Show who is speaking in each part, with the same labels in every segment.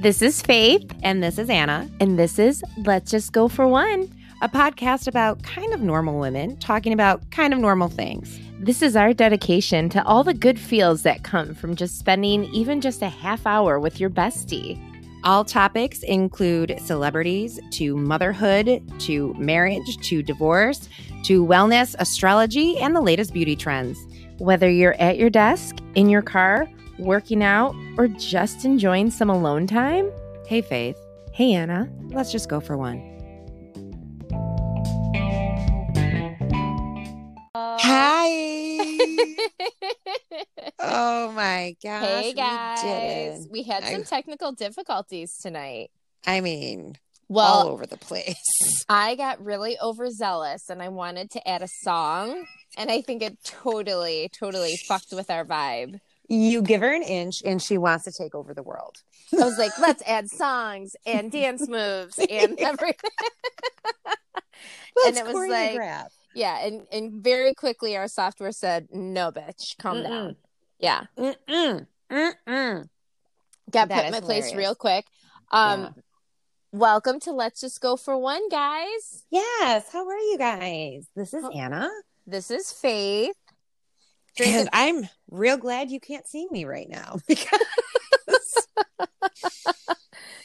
Speaker 1: This is Faith,
Speaker 2: And this is Anna,
Speaker 1: and this is Let's Just Go for One.
Speaker 2: a podcast about kind of normal women talking about kind of normal things.
Speaker 1: This is our dedication to all the good feels that come from just spending even just a half hour with your bestie.
Speaker 2: All topics include celebrities to motherhood to marriage to divorce to wellness, astrology, and the latest beauty trends.
Speaker 1: Whether you're at your desk, in your car, working out, or just enjoying some alone time,
Speaker 2: Hey, Faith,
Speaker 1: hey, Anna.
Speaker 2: let's just go for one. Hi. oh my gosh.
Speaker 3: hey
Speaker 2: we
Speaker 3: guys,
Speaker 2: did
Speaker 3: we, had
Speaker 2: I-
Speaker 3: some technical difficulties tonight.
Speaker 2: I mean,
Speaker 3: Well,
Speaker 2: all over the place.
Speaker 3: I got really overzealous and I wanted to add a song, and I think it totally, totally fucked with our vibe.
Speaker 2: You give her an inch and she wants to take over the world.
Speaker 3: I was like, let's add songs and dance moves and everything.
Speaker 2: Let's
Speaker 3: it was like-
Speaker 2: choreograph.
Speaker 3: Yeah, and and very quickly our software said, "No, bitch, calm
Speaker 2: Mm-mm.
Speaker 3: down." Yeah,
Speaker 2: Mm-mm. Mm-mm.
Speaker 3: got
Speaker 2: That
Speaker 3: put in my place real quick. Um,
Speaker 2: Yeah.
Speaker 3: welcome to Let's Just Go for One, guys.
Speaker 2: Yes. How are you guys? This is Anna.
Speaker 3: This is Faith.
Speaker 2: And I'm real glad you can't see me right now because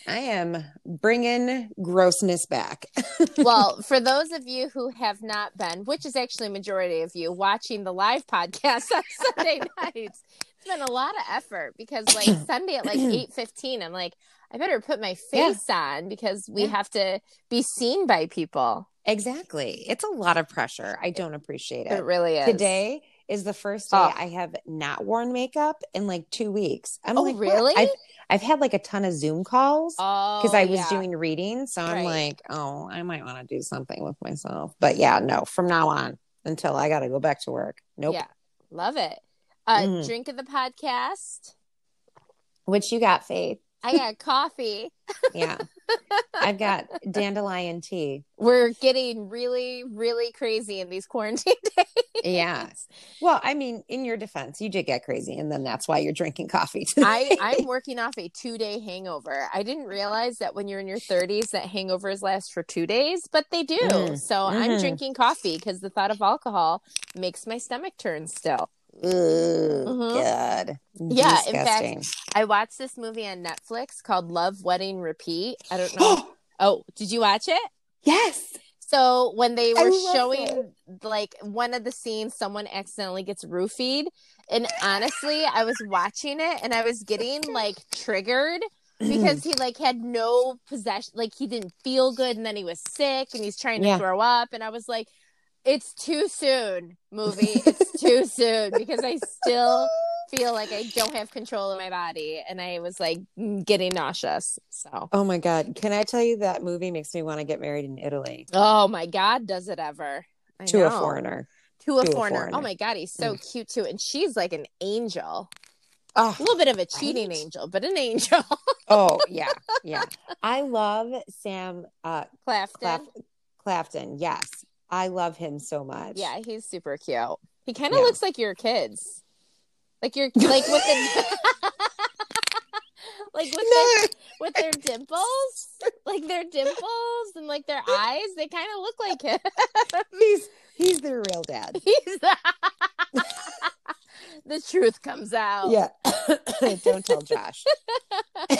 Speaker 2: I am bringing grossness back.
Speaker 3: well, for those of you who have not been, which is actually a majority of you, watching the live podcast on Sunday nights, it's been a lot of effort because like Sunday at like eight fifteen, I'm like, I better put my
Speaker 2: Yeah.
Speaker 3: face on because we
Speaker 2: Yeah.
Speaker 3: have to be seen by people.
Speaker 2: exactly. It's a lot of pressure. I don't appreciate
Speaker 3: It
Speaker 2: it.
Speaker 3: really is.
Speaker 2: Today is the first day
Speaker 3: Oh.
Speaker 2: I have not worn makeup in like two weeks. I'm
Speaker 3: oh,
Speaker 2: like,
Speaker 3: really?
Speaker 2: I've, I've had like a ton of Zoom calls.
Speaker 3: Oh,
Speaker 2: because I was
Speaker 3: yeah.
Speaker 2: doing reading. So I'm like, oh, I might want to do something with myself. But yeah, no, from now on until I got to go back to work. Nope.
Speaker 3: Yeah, love it. Uh,
Speaker 2: Mhm.
Speaker 3: Drink of the podcast.
Speaker 2: Which you got, Faith?
Speaker 3: I got coffee.
Speaker 2: Yeah. I've got dandelion tea.
Speaker 3: We're getting really, really crazy in these quarantine days.
Speaker 2: Yes. Well, I mean, in your defense, you did get crazy, and then that's why you're drinking coffee.
Speaker 3: I,
Speaker 2: today.
Speaker 3: I'm working off a two day hangover. I didn't realize that when you're in your 30s that hangovers last for two days, but they do.
Speaker 2: Mm,
Speaker 3: So I'm
Speaker 2: mhm.
Speaker 3: drinking coffee because the thought of alcohol makes my stomach turn still.
Speaker 2: Ooh,
Speaker 3: Mhm.
Speaker 2: good.
Speaker 3: Yeah, in fact- I watched this movie on Netflix called Love, Wedding, Repeat. I don't know. oh, did you watch it?
Speaker 2: yes.
Speaker 3: So when they were showing like one of the scenes, someone accidentally gets roofied, and honestly, I was watching it and I was getting like triggered because he like had no possession, like he didn't feel good, and then he was sick and he's trying to
Speaker 2: Yeah.
Speaker 3: throw up, and I was like, "It's too soon, movie. It's too soon," because I still feel like I don't have control of my body, and I was like getting nauseous. So,
Speaker 2: Oh my God. Can I tell you that movie makes me want to get married in Italy
Speaker 3: oh my god, does it ever? I
Speaker 2: to a foreigner?
Speaker 3: to a,
Speaker 2: To a
Speaker 3: foreigner.
Speaker 2: foreigner.
Speaker 3: Oh my god, he's so cute too, and she's like an angel.
Speaker 2: Oh,
Speaker 3: A little bit of a cheating
Speaker 2: Right?
Speaker 3: angel, but an angel.
Speaker 2: Oh yeah, yeah. I love Sam uh,
Speaker 3: Clafton.
Speaker 2: Claf- Clafton. Yes, I love him so much.
Speaker 3: Yeah, he's super cute. He kind of
Speaker 2: Yeah.
Speaker 3: looks like your kids, like your like with the like with
Speaker 2: No.
Speaker 3: their, with their dimples, like their dimples and like their eyes. They kind of look like him.
Speaker 2: he's he's their real dad.
Speaker 3: He's the truth comes out.
Speaker 2: Yeah. Don't tell Josh.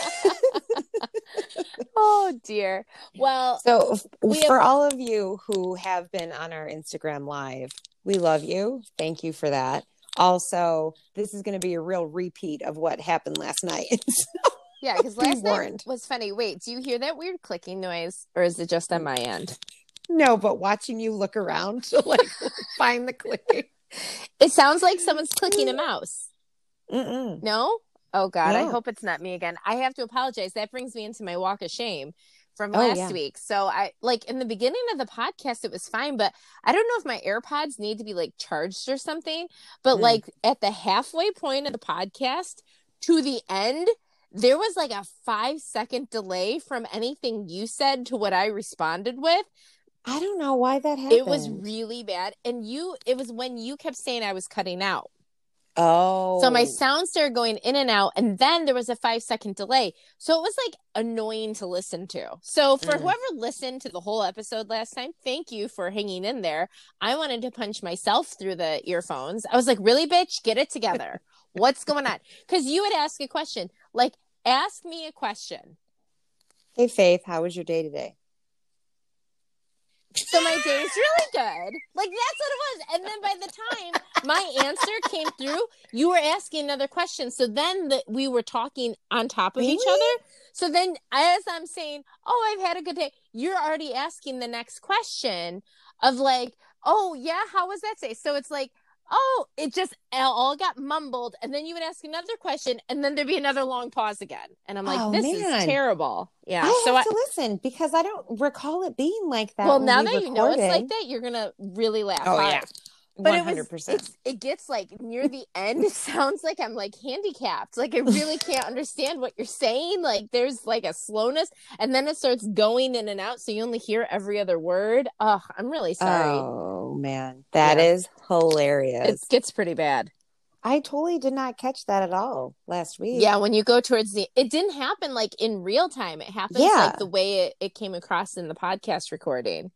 Speaker 3: Oh dear. Well,
Speaker 2: So
Speaker 3: We
Speaker 2: for
Speaker 3: have-
Speaker 2: all of you who have been on our Instagram live, we love you. Thank you for that. Also, this is going to be a real repeat of what happened last night.
Speaker 3: Yeah, because
Speaker 2: Be
Speaker 3: last night was funny. Wait, do you hear that weird clicking noise, or is it just on my end?
Speaker 2: no, but watching you look around to like find the clicking.
Speaker 3: It sounds like someone's clicking a mouse.
Speaker 2: Mm-mm.
Speaker 3: No? Oh God, I hope it's not me again. I have to apologize. That brings me into my walk of shame from
Speaker 2: Oh,
Speaker 3: last
Speaker 2: yeah.
Speaker 3: week. So I like in the beginning of the podcast, it was fine, but I don't know if my AirPods need to be like charged or something. But
Speaker 2: Mm.
Speaker 3: like at the halfway point of the podcast to the end, there was like a five second delay from anything you said to what I responded with.
Speaker 2: I don't know why that happened.
Speaker 3: It was really bad. And you, it was when you kept saying I was cutting out.
Speaker 2: Oh.
Speaker 3: So my sound started going in and out, and then there was a five second delay. So it was like annoying to listen to. So for
Speaker 2: Mm.
Speaker 3: whoever listened to the whole episode last time, thank you for hanging in there. I wanted to punch myself through the earphones. I was like, really, bitch, get it together. What's going on? Because you would ask a question, like, ask me a question.
Speaker 2: Hey Faith, how was your day today?
Speaker 3: So my day's really good. Like that's what it was. And then by the time my answer came through, you were asking another question. So then the, we were talking on top of each other. So then as I'm saying, "Oh, I've had a good day," you're already asking the next question of like, "Oh, yeah, how was that day?" So it's like, "Oh, it just all got mumbled." And then you would ask another question and then there'd be another long pause again. And I'm like,
Speaker 2: Oh,
Speaker 3: "This
Speaker 2: man.
Speaker 3: is terrible." Yeah.
Speaker 2: I
Speaker 3: so
Speaker 2: have
Speaker 3: I
Speaker 2: to listen because I don't recall it being like that.
Speaker 3: well, now
Speaker 2: we
Speaker 3: that you know it's like that, you're gonna really laugh.
Speaker 2: Oh,
Speaker 3: hard.
Speaker 2: yeah.
Speaker 3: But
Speaker 2: one
Speaker 3: it was
Speaker 2: hundred percent.
Speaker 3: it's, it gets like near the end. It sounds like I'm like handicapped. Like I really can't understand what you're saying. Like there's like a slowness, and then it starts going in and out, so you only hear every other word. Oh, I'm really sorry.
Speaker 2: Oh man, that
Speaker 3: Yeah.
Speaker 2: is hilarious.
Speaker 3: It gets pretty bad.
Speaker 2: I totally did not catch that at all last week.
Speaker 3: Yeah, when you go towards the, it didn't happen like in real time. It happens
Speaker 2: Yeah.
Speaker 3: like the way it, it came across in the podcast recording.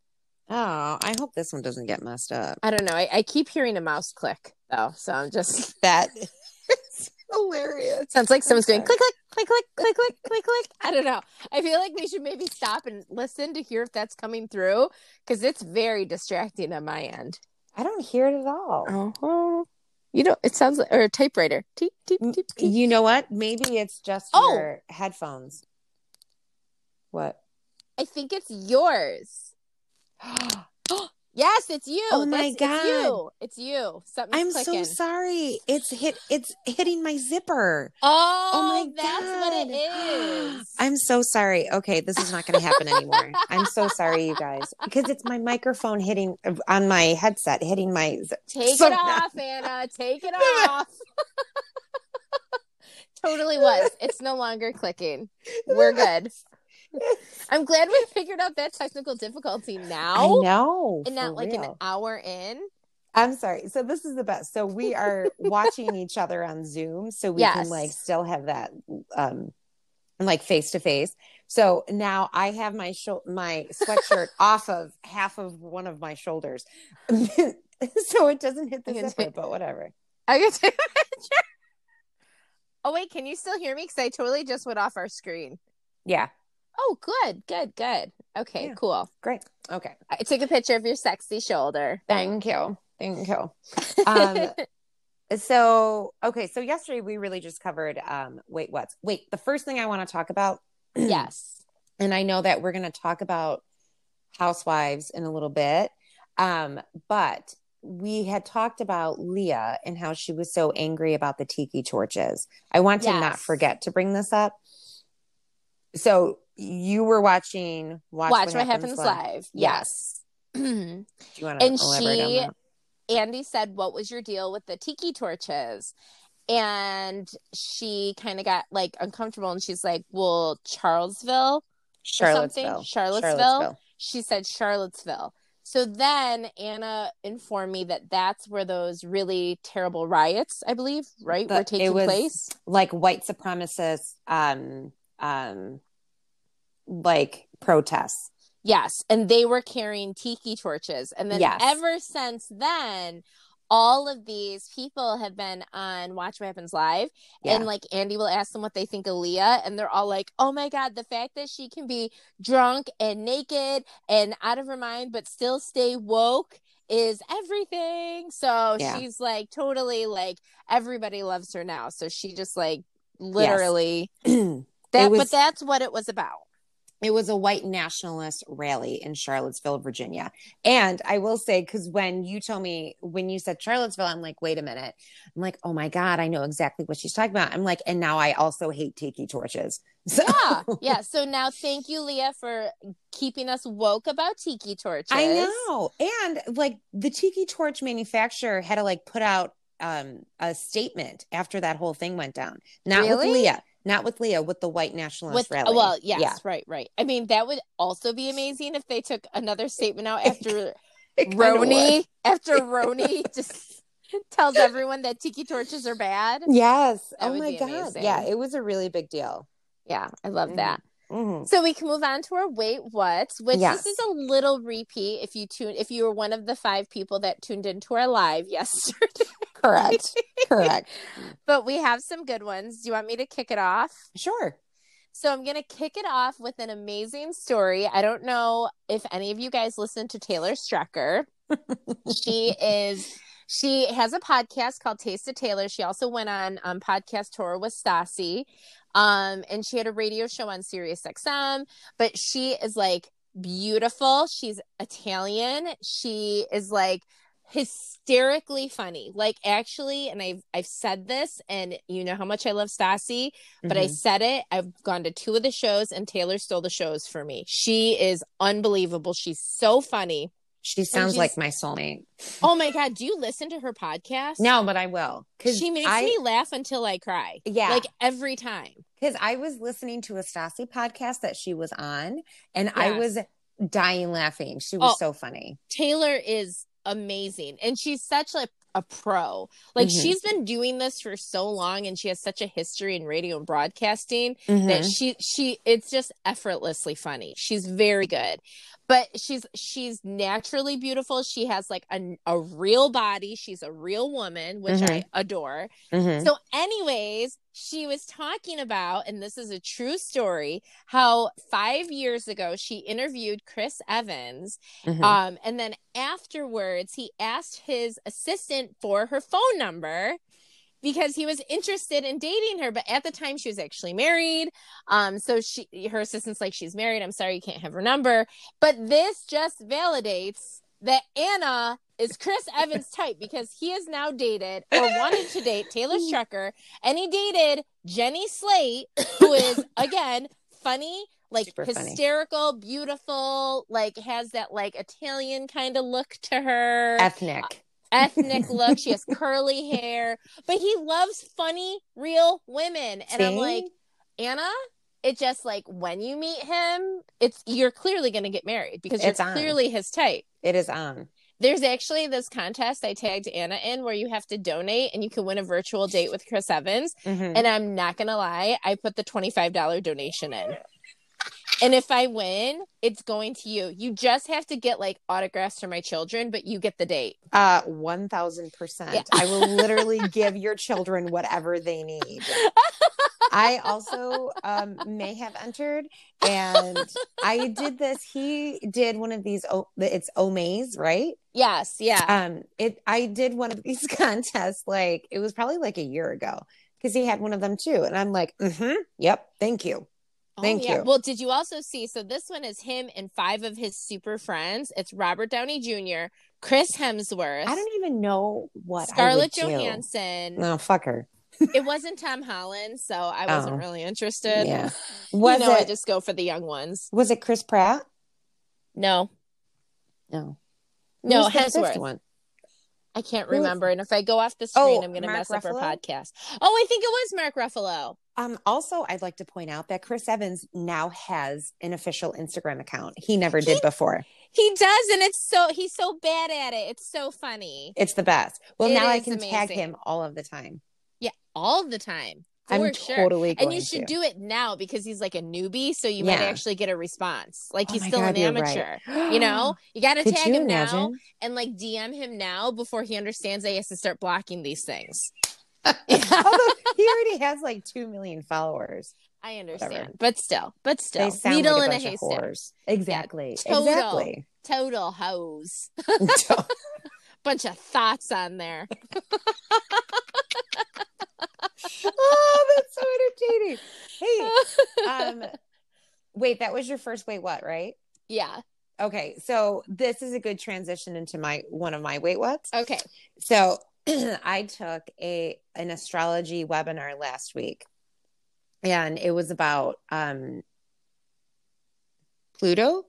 Speaker 2: Oh, I hope this one doesn't get messed up.
Speaker 3: I don't know. I, I keep hearing a mouse click though, so I'm just
Speaker 2: That is hilarious.
Speaker 3: Sounds like someone's going click, click, click, click, click, click, click, click. I don't know. I feel like we should maybe stop and listen to hear if that's coming through because it's very distracting on my end.
Speaker 2: I don't hear it at all.
Speaker 3: Oh, you know, it sounds like or a typewriter. Teep, teep, mm, teep, teep.
Speaker 2: You know what? Maybe it's just
Speaker 3: Oh.
Speaker 2: your headphones. What?
Speaker 3: I think it's yours. Yes, it's you.
Speaker 2: Oh my
Speaker 3: That's-
Speaker 2: God.
Speaker 3: it's you. It's you. Something's
Speaker 2: I'm
Speaker 3: clicking.
Speaker 2: so sorry. It's hit. It's hitting my zipper.
Speaker 3: Oh,
Speaker 2: Oh my
Speaker 3: that's what it
Speaker 2: God. I'm so sorry. Okay, this is not going to happen anymore. I'm so sorry, you guys, because it's my microphone hitting uh, on my headset, hitting my. z-
Speaker 3: Take
Speaker 2: So-
Speaker 3: it off, Anna. Take it off. totally was. It's no longer clicking. We're good. I'm glad we figured out that technical difficulty now.
Speaker 2: I
Speaker 3: now
Speaker 2: know.
Speaker 3: and not like an hour in.
Speaker 2: I'm sorry. So this is the best. So we are watching each other on Zoom, so we
Speaker 3: Yes.
Speaker 2: can like still have that, um, like face to face. So now I have my sho- my sweatshirt off of half of one of my shoulders, so it doesn't hit the zipper.
Speaker 3: take-
Speaker 2: But whatever.
Speaker 3: I can take a picture. Oh wait, can you still hear me? Because I totally just went off our screen.
Speaker 2: Yeah.
Speaker 3: Oh, good, good, good. Okay,
Speaker 2: Yeah.
Speaker 3: cool.
Speaker 2: Great. Okay.
Speaker 3: I took a picture of your sexy shoulder.
Speaker 2: Thank you. Thank you. Um, so okay. So yesterday we really just covered. Um, wait, what? Wait. The first thing I want to talk about
Speaker 3: yes.
Speaker 2: and I know that we're going to talk about housewives in a little bit. Um, but we had talked about Leah and how she was so angry about the tiki torches. I want to not forget to bring this up. So you were watching Watch,
Speaker 3: Watch, what, happens, live.
Speaker 2: Yes.
Speaker 3: Yes.
Speaker 2: Do you want to
Speaker 3: And she- Andy said, What was your deal with the tiki torches? And she kind of got like uncomfortable and she's like, Well, Charlesville or something?
Speaker 2: Charlottesville.
Speaker 3: Charlottesville. She said Charlottesville. So then Anna informed me that that's where those really terrible riots, I believe, right,
Speaker 2: The-
Speaker 3: were taking place.
Speaker 2: Like white supremacist um um like protests.
Speaker 3: Yes, and they were carrying tiki torches. And then
Speaker 2: Yes.
Speaker 3: ever since then, all of these people have been on Watch What Happens Live.
Speaker 2: Yeah.
Speaker 3: And like Andy will ask them what they think of Leah, and they're all like, oh my God, the fact that she can be drunk and naked and out of her mind, but still stay woke is everything. So
Speaker 2: Yeah.
Speaker 3: she's like totally like everybody loves her now. So she just like literally
Speaker 2: it
Speaker 3: that,
Speaker 2: was-
Speaker 3: but that's what it was about.
Speaker 2: Was a white nationalist rally in Charlottesville, Virginia. And I will say, because when you told me, when you said Charlottesville, I'm like, wait a minute. I'm like, oh my God, I know exactly what she's talking about. I'm like, and now I also hate tiki torches. So
Speaker 3: yeah yeah so now thank you leah for keeping us woke about tiki torches
Speaker 2: I know. And like the tiki torch manufacturer had to like put out um a statement after that whole thing went down. Not with Leah. Not with Leah, with the white nationalist
Speaker 3: with
Speaker 2: rally.
Speaker 3: well yes
Speaker 2: Yeah.
Speaker 3: right right i mean that would also be amazing if they took another statement out after roni after roni just tells everyone that tiki torches are bad.
Speaker 2: Yes.
Speaker 3: That
Speaker 2: oh my god.
Speaker 3: amazing.
Speaker 2: Yeah, it was a really big deal.
Speaker 3: Yeah, I love
Speaker 2: Mhm.
Speaker 3: that.
Speaker 2: Mhm.
Speaker 3: So we can move on to our wait what, which
Speaker 2: Yes.
Speaker 3: this is a little repeat if you tune if you were one of the five people that tuned into our live yesterday.
Speaker 2: Correct. Correct.
Speaker 3: but we have some good ones. Do you want me to kick it off?
Speaker 2: Sure.
Speaker 3: So I'm going to kick it off with an amazing story. I don't know if any of you guys listen to Taylor Strecker. she is she has a podcast called Taste of Taylor. She also went on um, podcast tour with Stassi. Um, and she had a radio show on Sirius XM, but she is like beautiful. She's Italian. She is like hysterically funny. Like actually, and I've I've said this, and you know how much I love Stassi, but I
Speaker 2: Mhm.
Speaker 3: said it. I've gone to two of the shows, and Taylor stole the shows for me. She is unbelievable. She's so funny.
Speaker 2: She sounds like my soulmate.
Speaker 3: Oh my god, do you listen to her podcast?
Speaker 2: No, but I will. Because
Speaker 3: She makes
Speaker 2: I,
Speaker 3: me laugh until I cry.
Speaker 2: Yeah.
Speaker 3: Like every time.
Speaker 2: because I was listening to a Stassi podcast that she was on, and I was dying laughing. She was
Speaker 3: Oh.
Speaker 2: so funny.
Speaker 3: Taylor is amazing and she's such like a pro. Like
Speaker 2: Mhm.
Speaker 3: she's been doing this for so long and she has such a history in radio and broadcasting that
Speaker 2: Mhm.
Speaker 3: she she it's just effortlessly funny. She's very good. But she's she's naturally beautiful. She has like a, a real body. She's a real woman, which I adore.
Speaker 2: Mhm.
Speaker 3: So, anyways, she was talking about, and this is a true story, how five years ago she interviewed Chris Evans.
Speaker 2: Mhm.
Speaker 3: Um, and then afterwards, he asked his assistant for her phone number because he was interested in dating her. But at the time, she was actually married. Um, so she, her assistant's like, she's married. I'm sorry, you can't have her number. But this just validates that Anna is Chris Evans' type because he has now dated or wanted to date Taylor Strecker, and he dated Jenny Slate, who is again funny, like
Speaker 2: Super funny.
Speaker 3: hysterical, beautiful, like has that like Italian kind of look to her,
Speaker 2: ethnic.
Speaker 3: Uh, ethnic look. She has curly hair, but he loves funny, real women, and I'm like Anna. It just like when you meet him, it's you're clearly going to get married because you're
Speaker 2: It's on.
Speaker 3: clearly his type.
Speaker 2: it is on.
Speaker 3: There's actually this contest I tagged Anna in where you have to donate and you can win a virtual date with Chris Evans.
Speaker 2: Mhm.
Speaker 3: And I'm not gonna lie, I put the $25 donation in. And if I win, it's going to you. You just have to get like autographs for my children, but you get the date.
Speaker 2: Uh, one thousand percent. I will literally give your children whatever they need. I also um, may have entered, and I did this. He did one of these. Oh, it's Omaze, right?
Speaker 3: Yes, yeah.
Speaker 2: Um, it. I did one of these contests. Like it was probably like a year ago because he had one of them too, and I'm like, mm-hmm, yep, thank you. Thank
Speaker 3: yeah.
Speaker 2: you.
Speaker 3: Well, did you also see? So this one is him and five of his super friends. It's Robert Downey Jr., Chris Hemsworth,
Speaker 2: I don't even know what I
Speaker 3: Scarlett
Speaker 2: would do.
Speaker 3: Johansson.
Speaker 2: No, fuck her.
Speaker 3: It wasn't Tom Holland, so I wasn't
Speaker 2: Oh.
Speaker 3: really interested.
Speaker 2: Yeah.
Speaker 3: You
Speaker 2: Was
Speaker 3: know, I just go for the young ones.
Speaker 2: Was it Chris Pratt?
Speaker 3: No,
Speaker 2: No.
Speaker 3: no,
Speaker 2: Who's the fifth
Speaker 3: Hemsworth.
Speaker 2: one?
Speaker 3: I can't
Speaker 2: Who
Speaker 3: remember. And if I go off the screen,
Speaker 2: Oh,
Speaker 3: I'm going to mess up our podcast. Oh, I think it was Mark Ruffalo.
Speaker 2: Um, also, I'd like to point out that Chris Evans now has an official Instagram account. He never did before.
Speaker 3: He does, and it's so he's so bad at it. It's so funny.
Speaker 2: It's the best. Well,
Speaker 3: It
Speaker 2: now I can tag him all of the time.
Speaker 3: Yeah, all the time. For
Speaker 2: I'm
Speaker 3: sure.
Speaker 2: totally going
Speaker 3: and you should
Speaker 2: to.
Speaker 3: do it now because he's like a newbie, so you might actually get a response. Like
Speaker 2: Oh
Speaker 3: he's
Speaker 2: my
Speaker 3: still
Speaker 2: God,
Speaker 3: an
Speaker 2: you're right.
Speaker 3: amateur. You know, you got to tag him now and like DM him now before he understands that he has to start blocking these things.
Speaker 2: Although he already has like two million followers.
Speaker 3: I understand,
Speaker 2: Whatever.
Speaker 3: but still, but still, needle
Speaker 2: like
Speaker 3: in
Speaker 2: a
Speaker 3: a
Speaker 2: bunch of
Speaker 3: haystack.
Speaker 2: Exactly.
Speaker 3: total.
Speaker 2: Exactly.
Speaker 3: Total hose. Bunch of thoughts on there.
Speaker 2: Oh, that's so entertaining. Hey, um, wait, that was your first wait what, right?
Speaker 3: yeah.
Speaker 2: Okay, so this is a good transition into my one of my wait whats.
Speaker 3: Okay.
Speaker 2: So I took a an astrology webinar last week, and it was about um Pluto,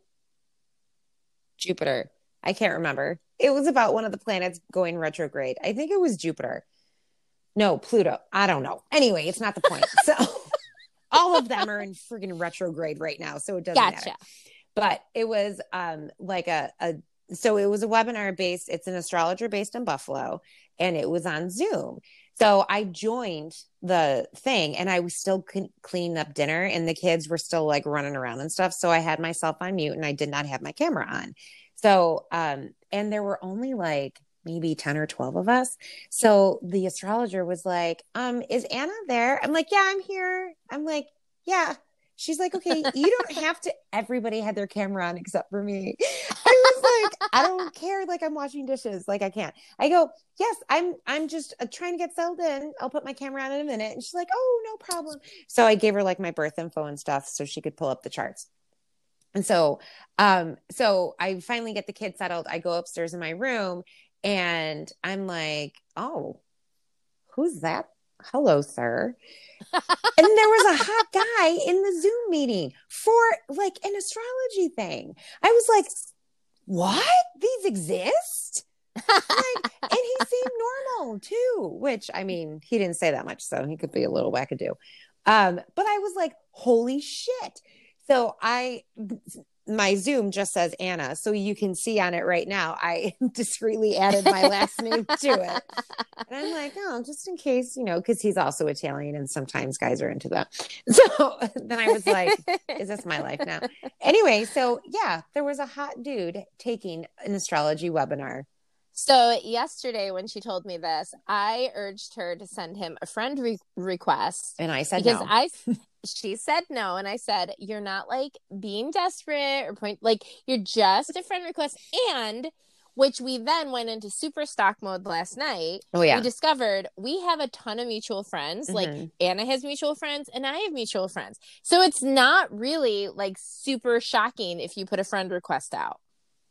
Speaker 2: Jupiter. I can't remember. It was about one of the planets going retrograde. I think it was Jupiter. No, Pluto. I don't know. Anyway, it's not the point. So all of them are in freaking retrograde right now, so it doesn't
Speaker 3: Gotcha.
Speaker 2: matter. But it was um like a a so it was a webinar based, it's an astrologer based in Buffalo, and it was on Zoom. So I joined the thing and I was still cleaning up dinner and the kids were still like running around and stuff. So I had myself on mute and I did not have my camera on. So, um, and there were only like maybe 10 or 12 of us. So the astrologer was like, um, is Anna there? I'm like, yeah, I'm here. I'm like, yeah. She's like, okay, you don't have to. Everybody had their camera on except for me. I was like, I don't care. Like I'm washing dishes. Like I can't. I go, yes, I'm. I'm just uh, trying to get settled in. I'll put my camera on in a minute. And she's like, oh, no problem. So I gave her like my birth info and stuff so she could pull up the charts. And so, um, so I finally get the kid settled. I go upstairs in my room and I'm like, oh, who's that? Hello, sir. and there was a hot guy in the Zoom meeting for like an astrology thing. I was like, what? These exist? like, and he seemed normal too, which I mean, he didn't say that much, so he could be a little wackadoo. Um, but I was like, holy shit. So I my Zoom just says Anna, so you can see on it right now. I discreetly added my last name to it, and I'm like, oh, just in case, you know, because he's also Italian, and sometimes guys are into that. So then I was like, is this my life now? Anyway, so yeah, there was a hot dude taking an astrology webinar.
Speaker 3: So yesterday, when she told me this, I urged her to send him a friend re- request,
Speaker 2: and I said
Speaker 3: because
Speaker 2: no.
Speaker 3: I she said no and i said you're not like being desperate or point like you're just a friend request. And which we then went into super stock mode last night.
Speaker 2: Oh yeah.
Speaker 3: We discovered we have a ton of mutual friends mm-hmm. like anna has mutual friends and i have mutual friends. So it's not really like super shocking if you put a friend request out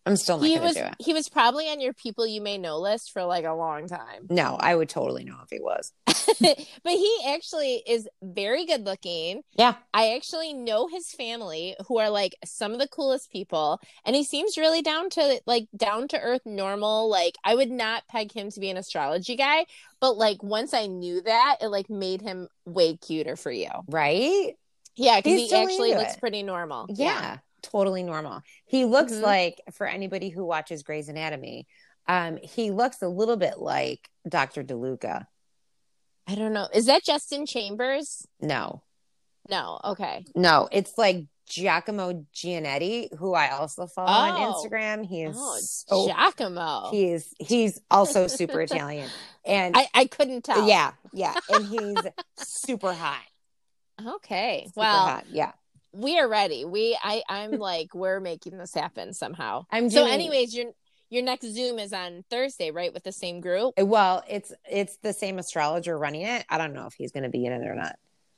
Speaker 2: I'm still not
Speaker 3: he
Speaker 2: was
Speaker 3: do it. he was probably on your people you may know list for like a long time.
Speaker 2: No, I would totally know if he was.
Speaker 3: but he actually is very good looking.
Speaker 2: Yeah.
Speaker 3: I actually know his family who are like some of the coolest people and he seems really down to like down to earth normal like I would not peg him to be an astrology guy, but like once I knew that it like made him way cuter for you.
Speaker 2: Right?
Speaker 3: Yeah, cuz he actually looks it. pretty normal.
Speaker 2: yeah. yeah totally normal. He looks mm-hmm. like, for anybody who watches Grey's Anatomy, um, he looks a little bit like Dr. DeLuca.
Speaker 3: I don't know. Is that Justin Chambers?
Speaker 2: No.
Speaker 3: No. Okay.
Speaker 2: No, it's like Giacomo Gianniotti, who I also follow oh. on Instagram. He is oh,
Speaker 3: so, Giacomo.
Speaker 2: He is he's also super Italian. And
Speaker 3: I, I couldn't tell.
Speaker 2: Yeah, yeah. And he's super hot.
Speaker 3: Okay. Super well, hot.
Speaker 2: yeah
Speaker 3: we are ready. We I I'm like we're making this happen somehow.
Speaker 2: I'm
Speaker 3: doing... so anyways, your your next Zoom is on Thursday, right? With the same group.
Speaker 2: Uh, well, it's it's the same astrologer running it. I don't know if he's going to be in it or not.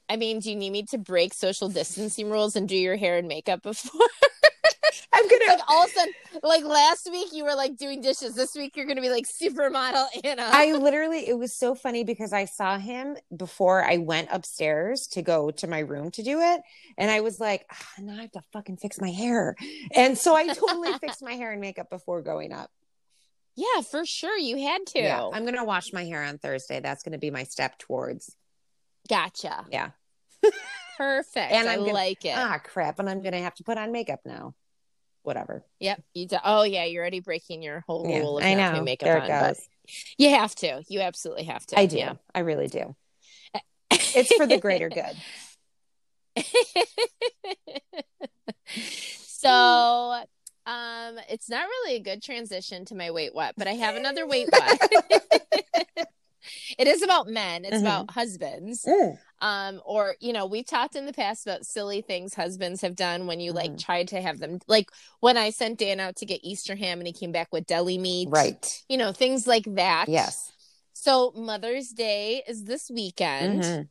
Speaker 3: I mean, do you need me to break social distancing rules and do your hair and makeup before?
Speaker 2: I'm gonna
Speaker 3: like all of a sudden, like last week you were like doing dishes. This week you're gonna be like supermodel Anna.
Speaker 2: I literally, it was so funny because I saw him before I went upstairs to go to my room to do it, and I was like, oh, now I have to fucking fix my hair, and so I totally fixed my hair and makeup before going up.
Speaker 3: Yeah, for sure, you had to. Yeah,
Speaker 2: I'm gonna wash my hair on Thursday. That's gonna be my step towards.
Speaker 3: Gotcha.
Speaker 2: Yeah.
Speaker 3: Perfect. and I gonna, like it.
Speaker 2: Ah, crap! And I'm gonna have to put on makeup now whatever.
Speaker 3: Yep. You do- oh yeah, you're already breaking your whole
Speaker 2: yeah,
Speaker 3: rule of
Speaker 2: I know.
Speaker 3: makeup
Speaker 2: there
Speaker 3: on,
Speaker 2: goes.
Speaker 3: you have to. You absolutely have to.
Speaker 2: I do. Yeah. I really do. it's for the greater good.
Speaker 3: so um it's not really a good transition to my wait what, but I have another wait what. it is about men it's mm-hmm. about husbands mm. Um or you know we've talked in the past about silly things husbands have done when you mm. like tried to have them like when i sent dan out to get easter ham and he came back with deli meat
Speaker 2: right
Speaker 3: you know things like that
Speaker 2: yes
Speaker 3: so mother's day is this weekend mm-hmm.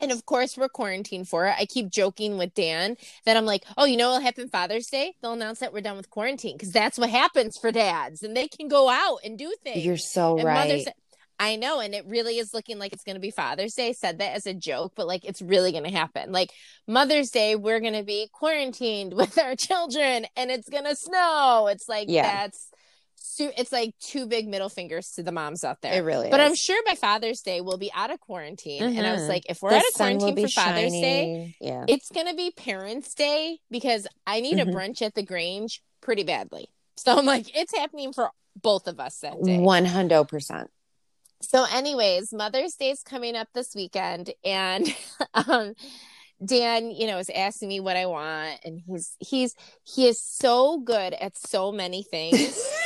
Speaker 3: And of course, we're quarantined for it. I keep joking with Dan that I'm like, oh, you know what'll happen Father's Day? They'll announce that we're done with quarantine because that's what happens for dads and they can go out and do things.
Speaker 2: You're so and right. Mother's
Speaker 3: I know, and it really is looking like it's going to be Father's Day. Said that as a joke, but like it's really going to happen. Like Mother's Day, we're going to be quarantined with our children, and it's going to snow. It's like yeah. that's it's like two big middle fingers to the moms out there.
Speaker 2: It really
Speaker 3: but
Speaker 2: is.
Speaker 3: I'm sure by Father's Day we'll be out of quarantine. Mm-hmm. And I was mm-hmm. like, if we're the out of quarantine for Father's Day,
Speaker 2: yeah.
Speaker 3: it's gonna be Parents' Day because I need mm-hmm. a brunch at the Grange pretty badly. So I'm like, it's happening for both of us that day.
Speaker 2: One hundred percent.
Speaker 3: So, anyways, Mother's Day is coming up this weekend, and um, Dan, you know, is asking me what I want, and he's he's he is so good at so many things.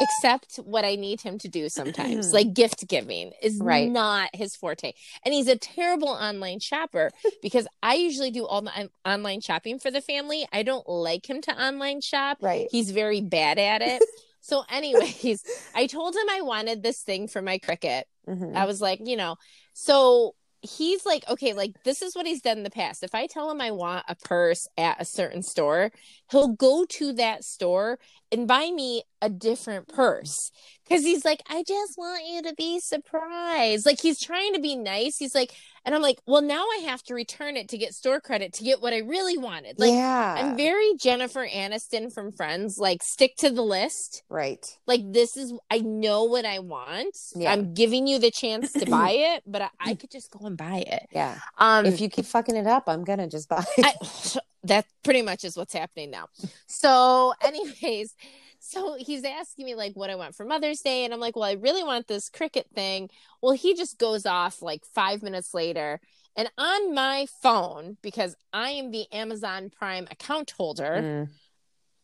Speaker 3: except what I need him to do sometimes. like gift giving is
Speaker 2: Right.
Speaker 3: not his forte. And he's a terrible online shopper because I usually do all the online shopping for the family. I don't like him to online shop.
Speaker 2: Right.
Speaker 3: He's very bad at it. so, anyways, I told him I wanted this thing for my Cricut.
Speaker 2: Mhm.
Speaker 3: I was like, you know, so he's like, okay, like this is what he's done in the past. If I tell him I want a purse at a certain store, he'll go to that store and buy me a different purse. Cause he's like, I just want you to be surprised. Like he's trying to be nice. He's like, and I'm like, well, now I have to return it to get store credit to get what I really wanted. Like,
Speaker 2: yeah.
Speaker 3: I'm very Jennifer Aniston from Friends. Like, stick to the list
Speaker 2: right.
Speaker 3: like this is i know what i want
Speaker 2: Yeah.
Speaker 3: i'm giving you the chance to buy it but I, I could just go and buy it
Speaker 2: Yeah.
Speaker 3: um
Speaker 2: if you keep fucking it up, I'm gonna just buy. it.
Speaker 3: I, that pretty much is what's happening now so anyways so he's asking me like what i want for mother's day and i'm like well i really want this Cricut thing well he just goes off like five minutes later and on my phone because i am the amazon prime account holder
Speaker 2: Mm.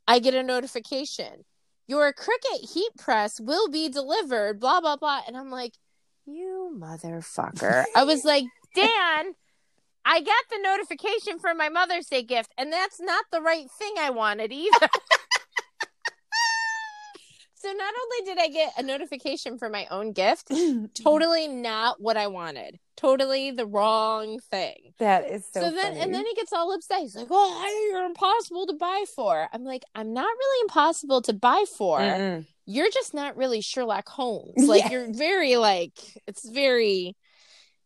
Speaker 3: I get a notification. Your Cricut heat press will be delivered, blah, blah, blah. And I'm like, you motherfucker. I was like, Dan, I got the notification for my Mother's Day gift, and that's not the right thing I wanted either. so not only did I get a notification for my own gift, mm-hmm. totally not what I wanted. Totally the wrong thing.
Speaker 2: that is so,
Speaker 3: So, then,
Speaker 2: funny.
Speaker 3: and then he gets all upset. He's like, "Oh, you're impossible to buy for." I'm like, "I'm not really impossible to buy for.
Speaker 2: Mm-mm.
Speaker 3: You're just not really Sherlock Holmes. Like,
Speaker 2: Yeah.
Speaker 3: you're very like, it's very,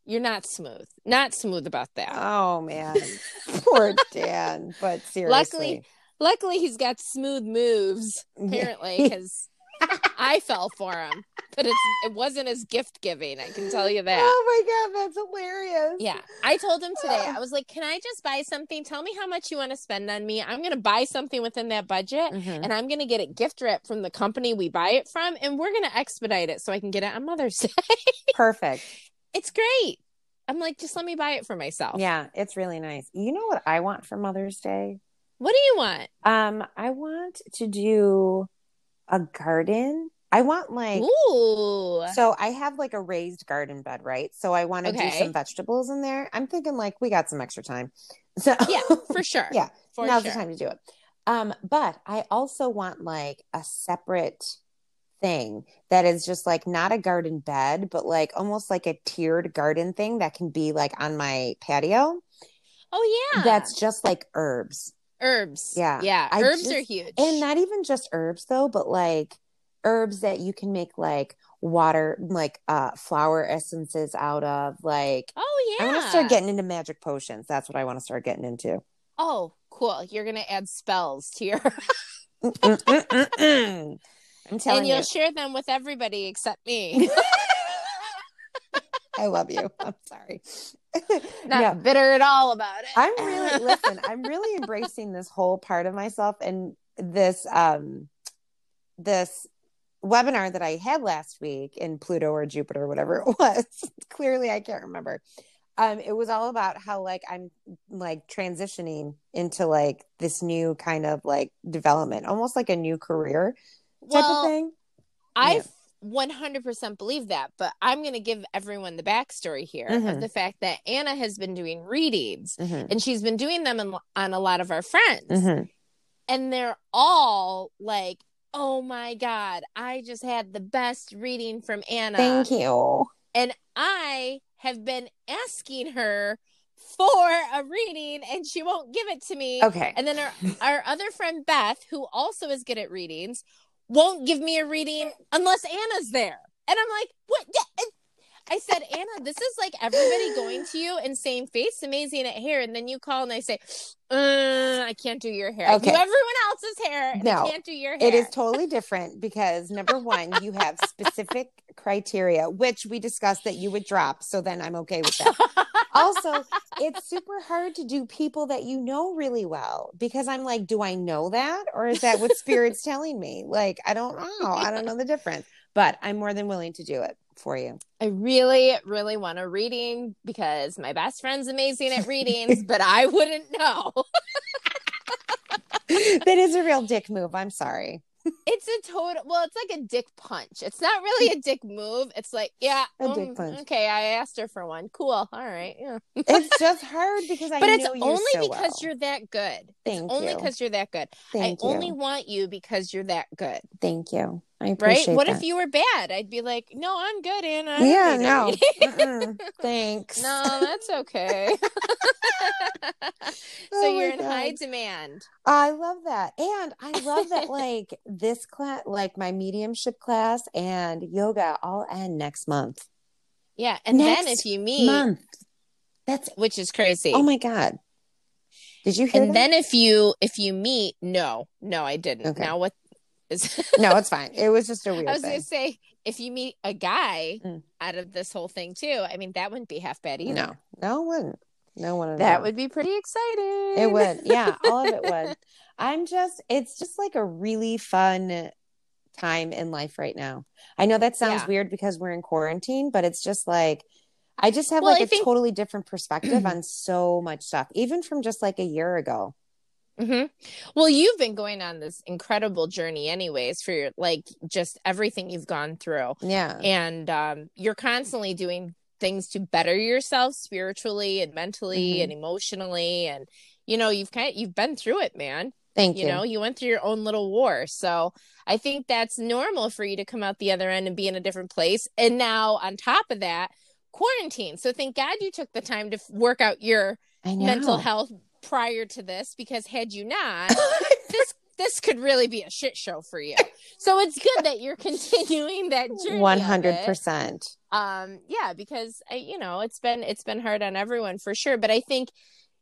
Speaker 3: you're not smooth, not smooth about that.
Speaker 2: Oh man, poor Dan. But seriously,
Speaker 3: Luckily, Luckily, he's got smooth moves apparently because I fell for him, but it's it wasn't his gift giving. I can tell you that.
Speaker 2: Oh my god, that's hilarious.
Speaker 3: Yeah. I told him today, I was like, Can I just buy something? Tell me how much you want to spend on me. I'm going to buy something within that budget
Speaker 2: Mhm.
Speaker 3: and I'm going to get it gift wrapped from the company we buy it from and we're going to expedite it so I can get it on Mother's Day.
Speaker 2: Perfect.
Speaker 3: it's great. I'm like, Just let me buy it for myself.
Speaker 2: Yeah, it's really nice. You know what I want for Mother's Day?
Speaker 3: What do you want?
Speaker 2: Um, I want to do a garden. I want like
Speaker 3: Ooh.
Speaker 2: so I have like a raised garden bed, right? So I want to do some vegetables in there. I'm thinking like we got some extra time. So
Speaker 3: Yeah, for sure.
Speaker 2: Yeah,
Speaker 3: For
Speaker 2: now's
Speaker 3: sure.
Speaker 2: the time to do it. Um, but I also want like a separate thing that is just like not a garden bed, but like almost like a tiered garden thing that can be like on my patio.
Speaker 3: Oh, yeah.
Speaker 2: That's just like herbs.
Speaker 3: Herbs.
Speaker 2: Yeah.
Speaker 3: Yeah.
Speaker 2: I
Speaker 3: herbs
Speaker 2: just-
Speaker 3: are huge.
Speaker 2: And not even just herbs though, but like herbs that you can make like water, like uh flower essences out of. Like
Speaker 3: oh, yeah.
Speaker 2: I want to start getting into magic potions. That's what I want to start getting into.
Speaker 3: Oh, cool. You're going to add spells to your.
Speaker 2: I'm telling
Speaker 3: and you'll
Speaker 2: you,
Speaker 3: share them with everybody except me.
Speaker 2: I love you. I'm sorry.
Speaker 3: Not
Speaker 2: Yeah.
Speaker 3: bitter at all about it.
Speaker 2: I'm really listen, I'm really embracing this whole part of myself and this um this webinar that I had last week in Pluto or Jupiter, whatever it was. Clearly I can't remember. Um, it was all about how like I'm like transitioning into like this new kind of like development, almost like a new career type
Speaker 3: well,
Speaker 2: of thing.
Speaker 3: I
Speaker 2: Yeah.
Speaker 3: 100% believe that, but I'm going to give everyone the backstory here
Speaker 2: Mhm.
Speaker 3: of the fact that Anna has been doing readings
Speaker 2: Mhm.
Speaker 3: and she's been doing them on, on a lot of our friends.
Speaker 2: Mhm.
Speaker 3: And they're all like, oh my God, I just had the best reading from Anna.
Speaker 2: Thank you.
Speaker 3: And I have been asking her for a reading and she won't give it to me.
Speaker 2: Okay.
Speaker 3: And then our, our other friend Beth, who also is good at readings, won't give me a reading unless Anna's there. And I'm like, what? Yeah, I said, Anna, this is like everybody going to you and saying face amazing at hair, and then you call and I say, uh, I can't do your hair.
Speaker 2: Okay.
Speaker 3: Do everyone else's hair. And
Speaker 2: No.
Speaker 3: I can't do your hair.
Speaker 2: It is totally different because number one, you have specific criteria, which we discussed that you would drop. So then I'm okay with that. also, it's super hard to do people that you know really well because I'm like, do I know that? Or is that what spirit's telling me? Like, I don't know. I don't know the difference, but I'm more than willing to do it for you.
Speaker 3: I really, really want a reading because my best friend's amazing at readings, but I wouldn't know.
Speaker 2: that is a real dick move. I'm sorry.
Speaker 3: It's a total. Well, it's like a dick punch. It's not really a dick move. It's like, yeah,
Speaker 2: A dick
Speaker 3: um,
Speaker 2: punch.
Speaker 3: Okay, I asked her for one. Cool. All right. Yeah.
Speaker 2: It's just hard because I
Speaker 3: but it's only
Speaker 2: so
Speaker 3: because
Speaker 2: well.
Speaker 3: you're that good.
Speaker 2: Thank
Speaker 3: Only
Speaker 2: you.
Speaker 3: because you're that good.
Speaker 2: Thank
Speaker 3: I
Speaker 2: you.
Speaker 3: only want you because you're that good.
Speaker 2: Thank you.
Speaker 3: Right? What
Speaker 2: that.
Speaker 3: if you were bad? I'd be like, no, I'm good, Anna. I
Speaker 2: Yeah, no.
Speaker 3: reading."
Speaker 2: Mm-mm. Thanks.
Speaker 3: no, that's okay. so
Speaker 2: oh
Speaker 3: you're in
Speaker 2: God.
Speaker 3: high demand.
Speaker 2: I love that. And I love that like this class, like my mediumship class and yoga all end next month.
Speaker 3: Yeah. And then if you meet,
Speaker 2: Month. That's
Speaker 3: which is crazy.
Speaker 2: oh my God. Did you hear
Speaker 3: and
Speaker 2: that?
Speaker 3: then if you if you meet, no, no, I didn't.
Speaker 2: Okay.
Speaker 3: Now what is
Speaker 2: no, it's fine. It was just a weird
Speaker 3: I was
Speaker 2: thing.
Speaker 3: gonna say if you meet a guy
Speaker 2: Mm.
Speaker 3: out of this whole thing too, I mean that wouldn't be half bad either.
Speaker 2: No, no one. No one.
Speaker 3: That
Speaker 2: all.
Speaker 3: would be pretty exciting.
Speaker 2: It would. Yeah, all of it would. I'm just, it's just like a really fun time in life right now. I know that sounds
Speaker 3: Yeah.
Speaker 2: weird because we're in quarantine, but it's just like, I just have
Speaker 3: Well,
Speaker 2: like
Speaker 3: I
Speaker 2: a
Speaker 3: think-
Speaker 2: totally different perspective on so much stuff, even from just like a year ago.
Speaker 3: Hmm Well, you've been going on this incredible journey, anyways, for your like just everything you've gone through,
Speaker 2: Yeah.
Speaker 3: and um, you're constantly doing things to better yourself spiritually and mentally
Speaker 2: Mhm.
Speaker 3: and emotionally, and you know you've kind of, you've been through it, man.
Speaker 2: Thank
Speaker 3: you
Speaker 2: you.
Speaker 3: know you went through your own little war so i think that's normal for you to come out the other end and be in a different place and now on top of that quarantine so thank god you took the time to work out your mental health prior to this because had you not this this could really be a shit show for you so it's good that you're continuing that journey
Speaker 2: One hundred percent.
Speaker 3: um yeah because I, you know it's been it's been hard on everyone for sure but i think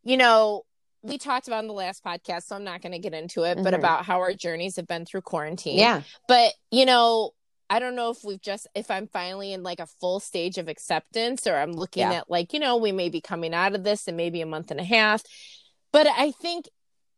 Speaker 3: you know we talked about in the last podcast so i'm not going to get into it but
Speaker 2: Mhm.
Speaker 3: about how our journeys have been through quarantine
Speaker 2: Yeah.
Speaker 3: but you know i don't know if we've just if i'm finally in like a full stage of acceptance or i'm looking
Speaker 2: Yeah.
Speaker 3: at like you know we may be coming out of this in maybe a month and a half but i think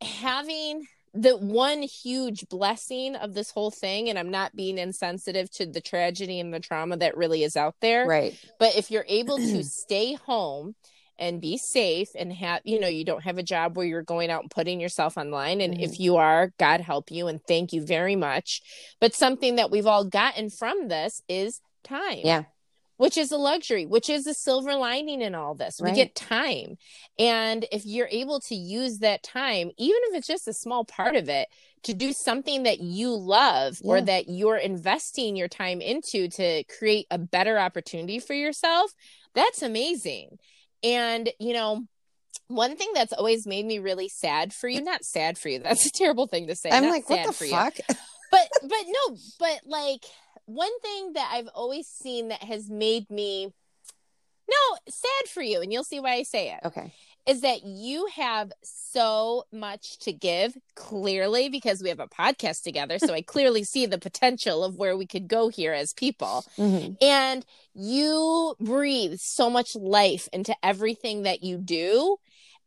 Speaker 3: having the one huge blessing of this whole thing and i'm not being insensitive to the tragedy and the trauma that really is out there
Speaker 2: Right.
Speaker 3: but if you're able to stay home and be safe and have, you know, you don't have a job where you're going out and putting yourself online. And if mm-hmm. you are, God help you and thank you very much. But something that we've all gotten from this is time.
Speaker 2: Yeah.
Speaker 3: Which is a luxury, which is a silver lining in all this.
Speaker 2: Right.
Speaker 3: We get time. And if you're able to use that time, even if it's just a small part of it, to do something that you love or that you're investing your time into to create a better opportunity for yourself, that's amazing. And, you know, one thing that's always made me really sad for you, not sad for you, that's a terrible thing to say.
Speaker 2: I'm
Speaker 3: not
Speaker 2: like, what the
Speaker 3: for you
Speaker 2: fuck?
Speaker 3: but but no but like one thing that i've always seen that has made me no sad for you and you'll see why i say it
Speaker 2: Okay.
Speaker 3: is that you have so much to give clearly because we have a podcast together so i clearly see the potential of where we could go here as people
Speaker 2: Mhm.
Speaker 3: and you breathe so much life into everything that you do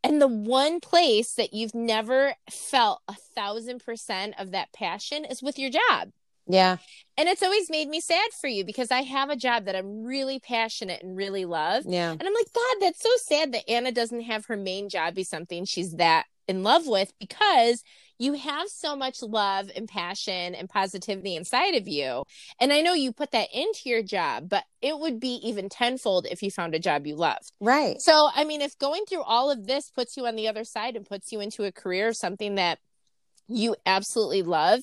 Speaker 3: and the one place that you've never felt a thousand percent of that passion is with your job
Speaker 2: Yeah.
Speaker 3: and it's always made me sad for you because i have a job that i'm really passionate and really love
Speaker 2: Yeah.
Speaker 3: and i'm like god that's so sad that anna doesn't have her main job be something she's that in love with because you have so much love and passion and positivity inside of you. And I know you put that into your job, but it would be even tenfold if you found a job you loved.
Speaker 2: Right.
Speaker 3: So, I mean, if going through all of this puts you on the other side and puts you into a career something that you absolutely love,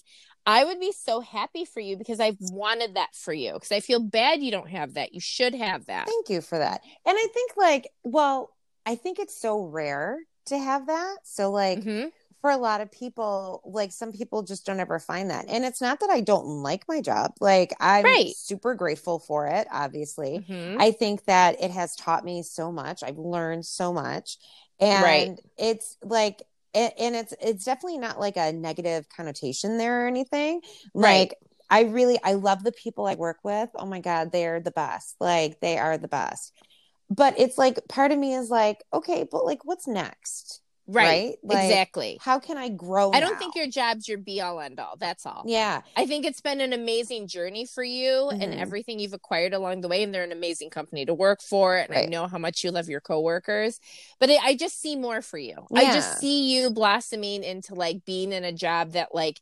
Speaker 3: I would be so happy for you because I've wanted that for you. Because I feel bad you don't have that. You should have that.
Speaker 2: Thank you for that. And I think like, well, I think it's so rare to have that. So like
Speaker 3: Mhm.
Speaker 2: for a lot of people, like some people just don't ever find that. And it's not that I don't like my job. Like I'm
Speaker 3: Right.
Speaker 2: super grateful for it, obviously.
Speaker 3: Mhm.
Speaker 2: I think that it has taught me so much. I've learned so much. And
Speaker 3: Right.
Speaker 2: it's like a- and it's it's definitely not like a negative connotation there or anything.
Speaker 3: Right.
Speaker 2: Like I really I love the people I work with. Oh my god, they're the best. Like they are the best. But it's like part of me is like, okay, but like what's next?
Speaker 3: Right.
Speaker 2: right? Like,
Speaker 3: exactly.
Speaker 2: How can I grow?
Speaker 3: I don't
Speaker 2: now?
Speaker 3: think your job's your be all end all. That's all.
Speaker 2: Yeah.
Speaker 3: I think it's been an amazing journey for you and
Speaker 2: Mhm.
Speaker 3: everything you've acquired along the way. And they're an amazing company to work for. And I know how much you love your coworkers. But it, I just see more for you. I just see you blossoming into like being in a job that like